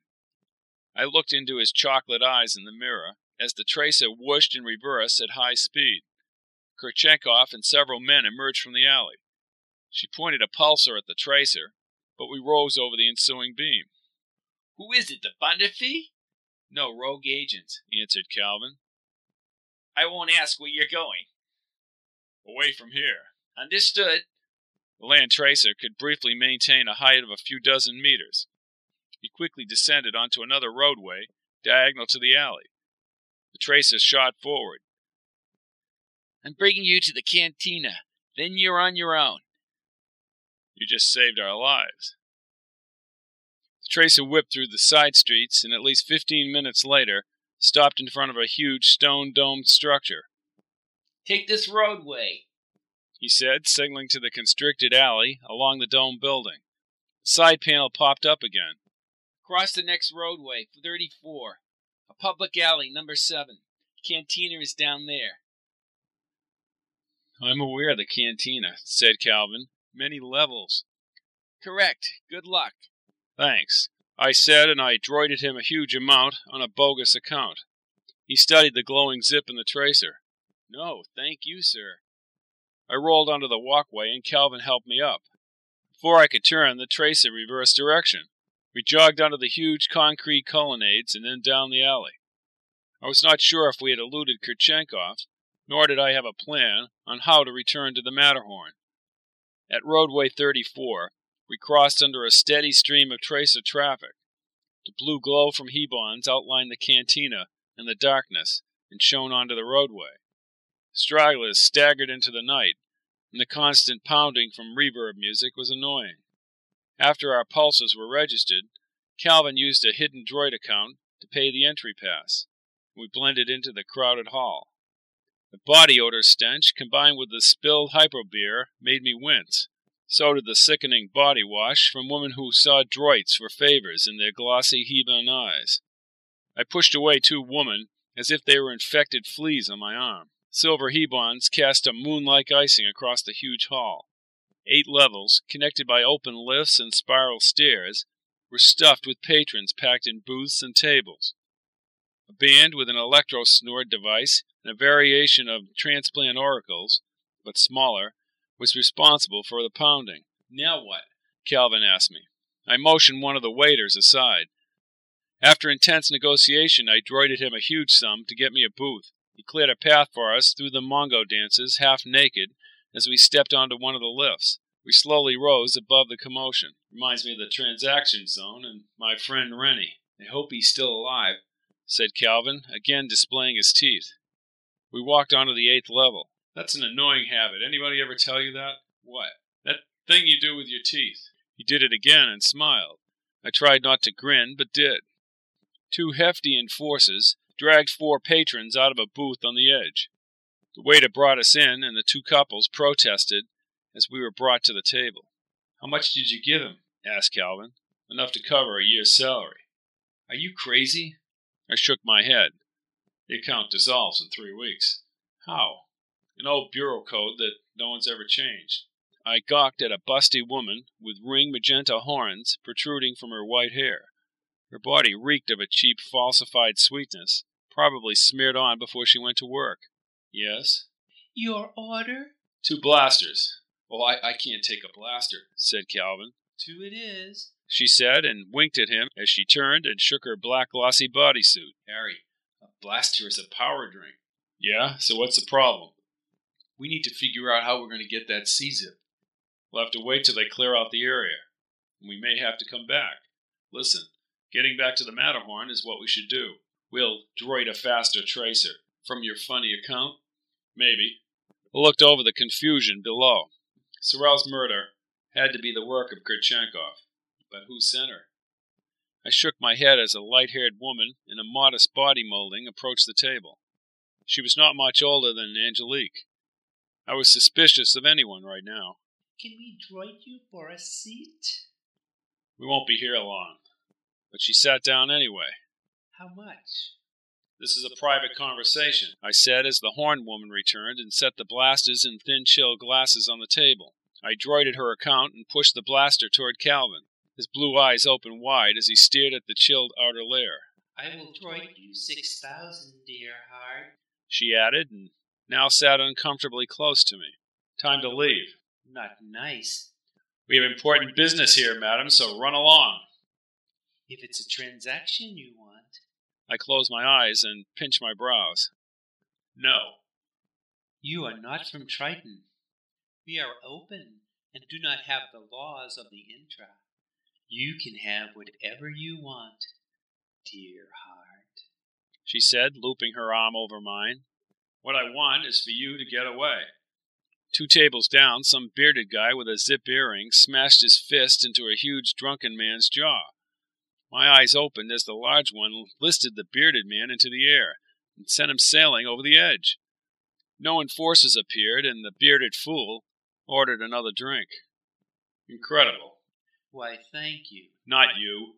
I looked into his chocolate eyes in the mirror as the tracer whooshed in reverse at high speed. Kurchenkov and several men emerged from the alley. She pointed a pulsar at the tracer, but we rose over the ensuing beam. Who is it, the Banderfee? No rogue agents, answered Calvin. I won't ask where you're going. Away from here. Understood. The land tracer could briefly maintain a height of a few dozen meters. He quickly descended onto another roadway diagonal to the alley. The tracer shot forward. I'm bringing you to the cantina. Then you're on your own. You just saved our lives. The tracer whipped through the side streets and at least 15 minutes later stopped in front of a huge stone domed structure. Take this roadway, he said, signaling to the constricted alley along the dome building. The side panel popped up again. Cross the next roadway, 34. A public alley, number 7. Cantina is down there. I'm aware of the cantina, said Calvin. Many levels. Correct. Good luck. Thanks, I said, and I droided him a huge amount on a bogus account. He studied the glowing zip in the tracer. No, thank you, sir. I rolled onto the walkway and Calvin helped me up. Before I could turn, the tracer reversed direction. We jogged under the huge concrete colonnades and then down the alley. I was not sure if we had eluded Kurchenkov, nor did I have a plan on how to return to the Matterhorn. At roadway 34, we crossed under a steady stream of tracer traffic. The blue glow from Hebon's outlined the cantina in the darkness and shone onto the roadway. Stragglers staggered into the night, and the constant pounding from reverb music was annoying. After our pulses were registered, Calvin used a hidden droid account to pay the entry pass. We blended into the crowded hall. The body odor stench, combined with the spilled hypo-beer, made me wince. So did the sickening body wash from women who saw droids for favors in their glossy Hebon eyes. I pushed away two women as if they were infected fleas on my arm. Silver Hebons cast a moon-like icing across the huge hall. Eight levels, connected by open lifts and spiral stairs, were stuffed with patrons packed in booths and tables. A band with an electro snort device and a variation of transplant oracles, but smaller, was responsible for the pounding. Now what? Calvin asked me. I motioned one of the waiters aside. After intense negotiation, I droided him a huge sum to get me a booth. He cleared a path for us through the Mongo dances, half naked, as we stepped onto one of the lifts. We slowly rose above the commotion. Reminds me of the transaction zone and my friend Rennie. I hope he's still alive, said Calvin, again displaying his teeth. We walked onto the eighth level. That's an annoying habit. Anybody ever tell you that? What? That thing you do with your teeth. He did it again and smiled. I tried not to grin, but did. Two hefty enforcers dragged four patrons out of a booth on the edge. The waiter brought us in, and the two couples protested as we were brought to the table. How much did you give him? asked Calvin. Enough to cover a year's salary. Are you crazy? I shook my head. The account dissolves in three weeks. How? An old bureau code that no one's ever changed. I gawked at a busty woman with ring magenta horns protruding from her white hair. Her body reeked of a cheap falsified sweetness, probably smeared on before she went to work. Yes? Your order? Two blasters. Oh, I, I can't take a blaster, said Calvin. Two it is, she said, and winked at him as she turned and shook her black glossy bodysuit. Harry, a blaster is a power drink. Yeah, so what's the problem? We need to figure out how we're going to get that C-zip. We'll have to wait till they clear out the area. We may have to come back. Listen, getting back to the Matterhorn is what we should do. We'll droid a faster tracer. From your funny account? Maybe. I looked over the confusion below. Sorrell's murder had to be the work of Kurchenkov. But who sent her? I shook my head as a light haired woman in a modest body molding approached the table. She was not much older than Angelique. I was suspicious of anyone right now. Can we droid you for a seat? We won't be here long. But she sat down anyway. How much? This is a private conversation, I said as the horn woman returned and set the blasters and thin chill glasses on the table. I droided her account and pushed the blaster toward Calvin. His blue eyes opened wide as he stared at the chilled outer layer. I will droid you six thousand, dear heart, she added, and now sat uncomfortably close to me. Time to leave. Not nice. We have important business here, madam, so run along. If it's a transaction you want. I close my eyes and pinch my brows. No. You are not from Triton. We are open and do not have the laws of the intra. You can have whatever you want, dear heart, she said, looping her arm over mine. What I want is for you to get away. Two tables down, some bearded guy with a zip earring smashed his fist into a huge drunken man's jaw. My eyes opened as the large one lifted the bearded man into the air and sent him sailing over the edge. No enforcers appeared, and the bearded fool ordered another drink. Incredible. Why, thank you. Not you.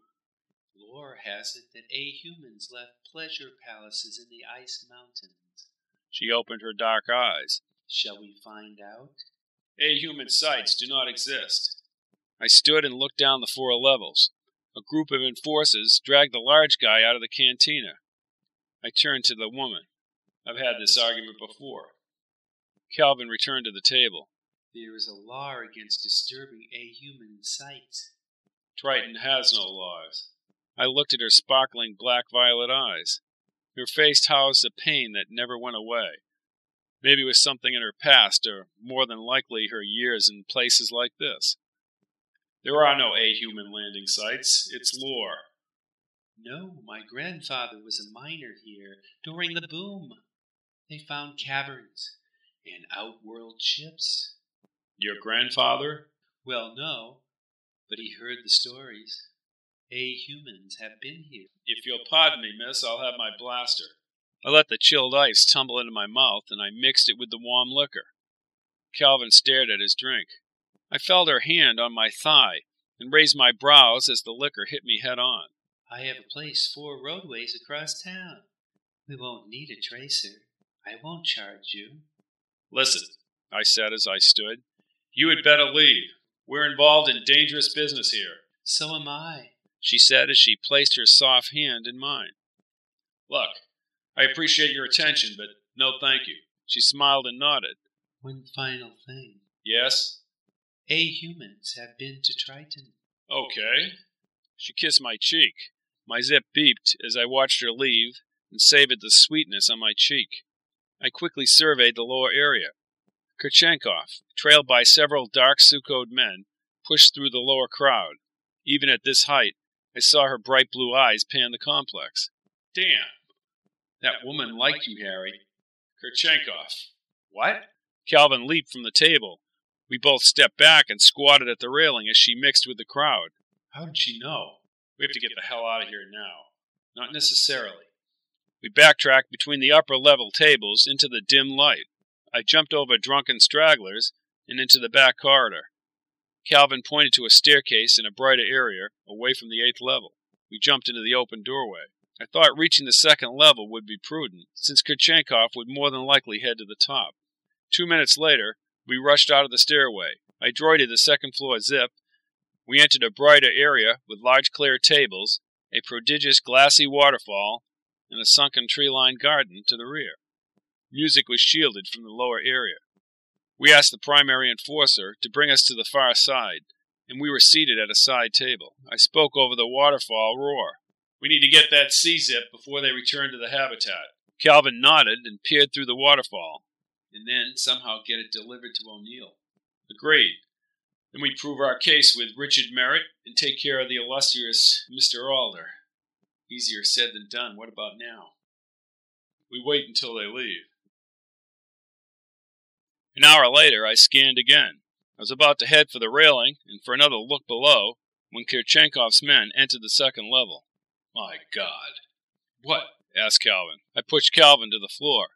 Lore has it that A humans left pleasure palaces in the ice mountains. She opened her dark eyes. Shall we find out? A human sites do not exist. I stood and looked down the four levels. A group of enforcers dragged the large guy out of the cantina. I turned to the woman. I've had this argument before. Calvin returned to the table. There is a law against disturbing a human sight. Triton has no laws. I looked at her sparkling black violet eyes. Her face housed a pain that never went away. Maybe it was something in her past, or more than likely her years in places like this. There are no A human landing sites. It's lore. No, my grandfather was a miner here during the boom. They found caverns and outworld ships. Your grandfather? Well, no, but he heard the stories. A humans have been here. If you'll pardon me, miss, I'll have my blaster. I let the chilled ice tumble into my mouth, and I mixed it with the warm liquor. Calvin stared at his drink. I felt her hand on my thigh and raised my brows as the liquor hit me head on. I have a place four roadways across town. We won't need a tracer. I won't charge you. Listen, I said as I stood. You had better leave. We're involved in dangerous business here. So am I, she said as she placed her soft hand in mine. Look, I appreciate your attention, but no thank you. She smiled and nodded. One final thing. Yes? A humans have been to Triton. Okay. She kissed my cheek. My zip beeped as I watched her leave and savored the sweetness on my cheek. I quickly surveyed the lower area. Kurchenkov, trailed by several dark Sukhoed men, pushed through the lower crowd. Even at this height, I saw her bright blue eyes pan the complex. Damn! That woman liked you, Harry. Kurchenkov. What? Calvin leaped from the table. We both stepped back and squatted at the railing as she mixed with the crowd. How did she know? We have to get the hell out of here now. Not necessarily. We backtracked between the upper level tables into the dim light. I jumped over drunken stragglers and into the back corridor. Calvin pointed to a staircase in a brighter area away from the eighth level. We jumped into the open doorway. I thought reaching the second level would be prudent, since Kurchenkov would more than likely head to the top. Two minutes later, we rushed out of the stairway. I droided the second floor zip. We entered a brighter area with large clear tables, a prodigious glassy waterfall, and a sunken tree lined garden to the rear. Music was shielded from the lower area. We asked the primary enforcer to bring us to the far side, and we were seated at a side table. I spoke over the waterfall roar. We need to get that C zip before they return to the habitat. Calvin nodded and peered through the waterfall, and then somehow get it delivered to O'Neill. Agreed. Then we prove our case with Richard Merritt and take care of the illustrious Mr. Alder. Easier said than done. What about now? We wait until they leave. An hour later, I scanned again. I was about to head for the railing and for another look below when Kurchenkov's men entered the second level. My God. What? asked Calvin. I pushed Calvin to the floor.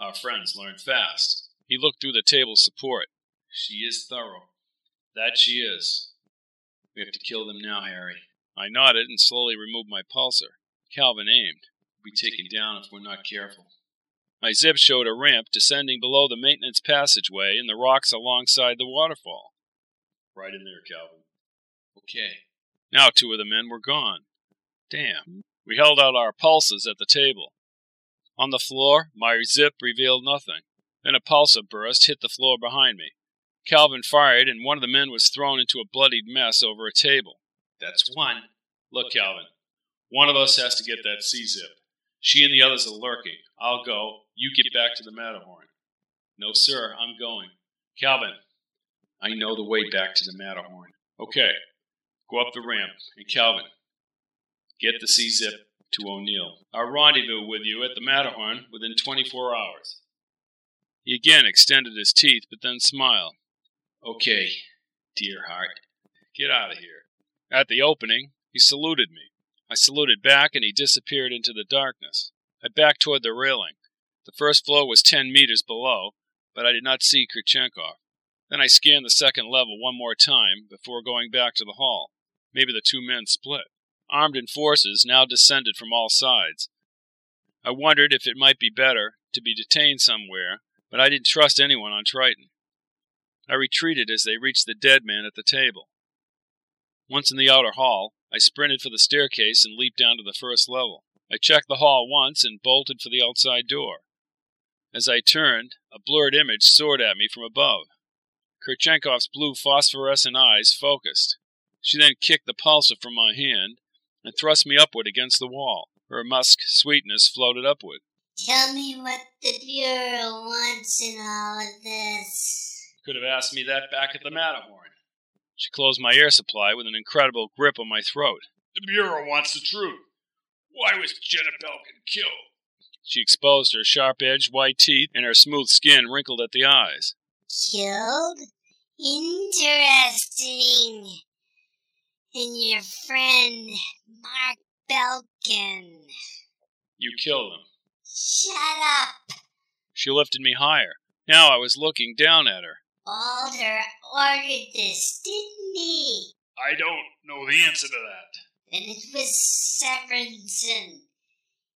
Our friends learn fast. He looked through the table's support. She is thorough. That she is. We have to kill them now, Harry. I nodded and slowly removed my pulsar. Calvin aimed. We'll be taken down if we're not careful. My zip showed a ramp descending below the maintenance passageway and the rocks alongside the waterfall. Right in there, Calvin. Okay. Now two of the men were gone. Damn. We held out our pulses at the table. On the floor, my zip revealed nothing. Then a pulsar burst hit the floor behind me. Calvin fired, and one of the men was thrown into a bloodied mess over a table. That's one. Look, Calvin. One of us has to get that C zip. She and the others are lurking. I'll go. You get back to the Matterhorn. No, sir, I'm going. Calvin, I know the way back to the Matterhorn. Okay, go up the ramp. And Calvin, get the C zip to O'Neill. I'll rendezvous with you at the Matterhorn within 24 hours. He again extended his teeth, but then smiled. Okay, dear heart, get out of here. At the opening, he saluted me. I saluted back, and he disappeared into the darkness. I backed toward the railing. The first floor was ten meters below, but I did not see Kurchenkov. Then I scanned the second level one more time before going back to the hall. Maybe the two men split. Armed enforcers now descended from all sides. I wondered if it might be better to be detained somewhere, but I didn't trust anyone on Triton. I retreated as they reached the dead man at the table. Once in the outer hall, I sprinted for the staircase and leaped down to the first level. I checked the hall once and bolted for the outside door. As I turned, a blurred image soared at me from above. Kurchenkov's blue phosphorescent eyes focused. She then kicked the pulsar from my hand and thrust me upward against the wall. Her musk sweetness floated upward. Tell me what the Bureau wants in all of this. Could have asked me that back at the Matterhorn. She closed my air supply with an incredible grip on my throat. The Bureau wants the truth. Why was Jenna Belkin killed? She exposed her sharp edged white teeth and her smooth skin wrinkled at the eyes. Killed? Interesting. And your friend, Mark Belkin. You killed him. Shut up. She lifted me higher. Now I was looking down at her. Alder ordered this, didn't he? I don't know the answer to that. Then it was Severinsen.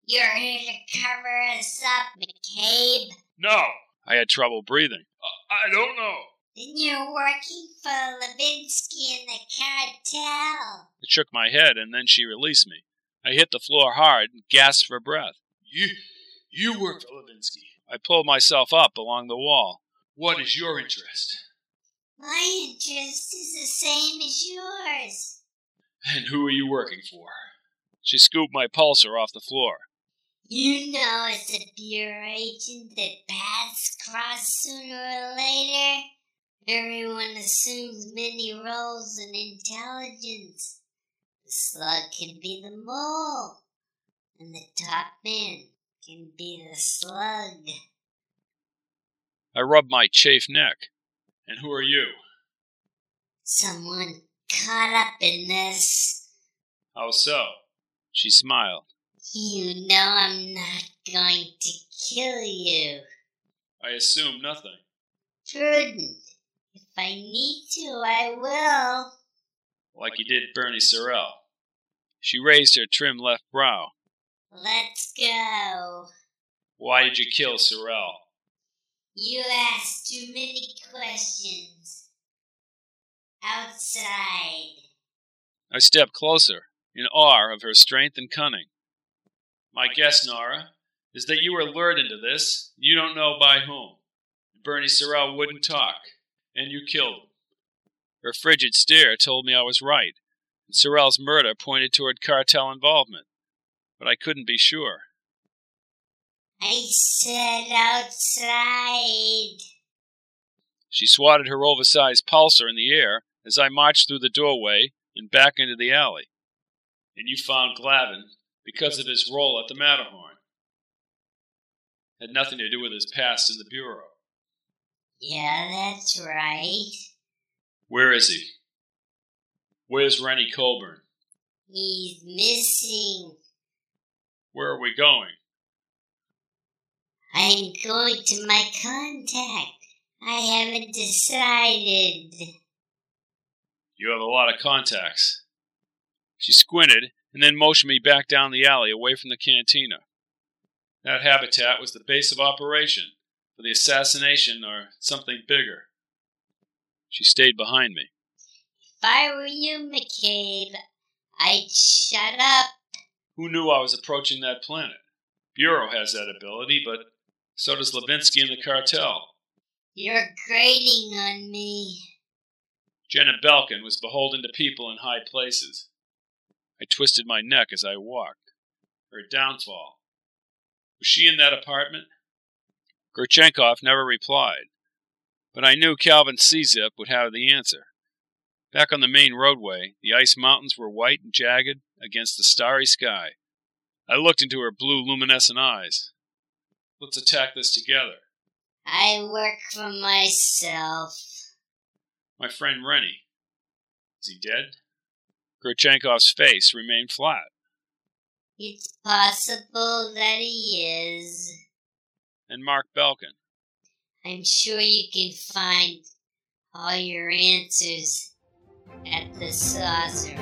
You're here to cover us up, McCabe. No, I had trouble breathing. I, I don't know. Then you're working for Lovinski and the cartel. I shook my head, and then she released me. I hit the floor hard and gasped for breath. You, you work for Lovinski. I pulled myself up along the wall. What is your interest? My interest is the same as yours. And who are you working for? She scooped my pulsar off the floor. You know, it's a Bureau agent, that paths cross sooner or later. Everyone assumes many roles in intelligence. The slug can be the mole, and the top man can be the slug. I rubbed my chafed neck. And who are you? Someone caught up in this. How so? She smiled. You know I'm not going to kill you. I assume nothing. Prudent. If I need to, I will. Like you did Bernie Sorrell. She raised her trim left brow. Let's go. Why did you kill Sorrell? You asked too many questions. Outside. I stepped closer, in awe of her strength and cunning. My guess, Nora, is that you were lured into this. You don't know by whom. Bernie Sorrell wouldn't talk, and you killed him. Her frigid stare told me I was right, and Sorrell's murder pointed toward cartel involvement. But I couldn't be sure. I said outside. She swatted her oversized pulsar in the air as I marched through the doorway and back into the alley. And you found Glavin because of his role at the Matterhorn. Had nothing to do with his past in the Bureau. Yeah, that's right. Where is he? Where's Rennie Colburn? He's missing. Where are we going? I'm going to my contact. I haven't decided. You have a lot of contacts. She squinted and then motioned me back down the alley away from the cantina. That habitat was the base of operation for the assassination or something bigger. She stayed behind me. If I were you, McCabe, I'd shut up. Who knew I was approaching that planet? Bureau has that ability, but so does Lovinski and the cartel. You're grating on me. Jenna Belkin was beholden to people in high places. I twisted my neck as I walked. Her downfall. Was she in that apartment? Kurchenkov never replied, but I knew Calvin Czip would have the answer. Back on the main roadway, the ice mountains were white and jagged against the starry sky. I looked into her blue, luminescent eyes. Let's attack this together. I work for myself. My friend Rennie. Is he dead? Kurchenkov's face remained flat. It's possible that he is. And Mark Belkin. I'm sure you can find all your answers at the saucer.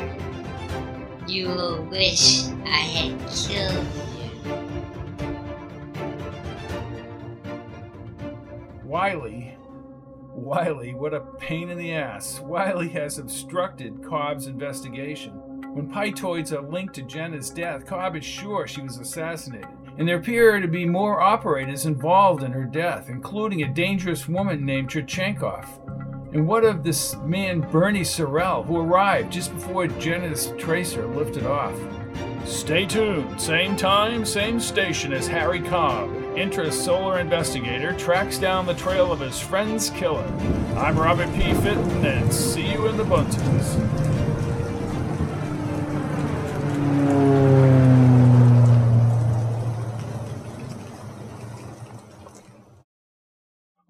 You will wish I had killed you. Wiley. Wiley, what a pain in the ass. Wiley has obstructed Cobb's investigation. When Pytoids are linked to Jenna's death, Cobb is sure she was assassinated, and there appear to be more operators involved in her death, including a dangerous woman named Kurchenkov. And what of this man Bernie Sorrell, who arrived just before Jenna's tracer lifted off? Stay tuned. Same time, same station as Harry Cobb, intra-solar investigator, tracks down the trail of his friend's killer. I'm Robert P. Fitton, and see you in the buntas.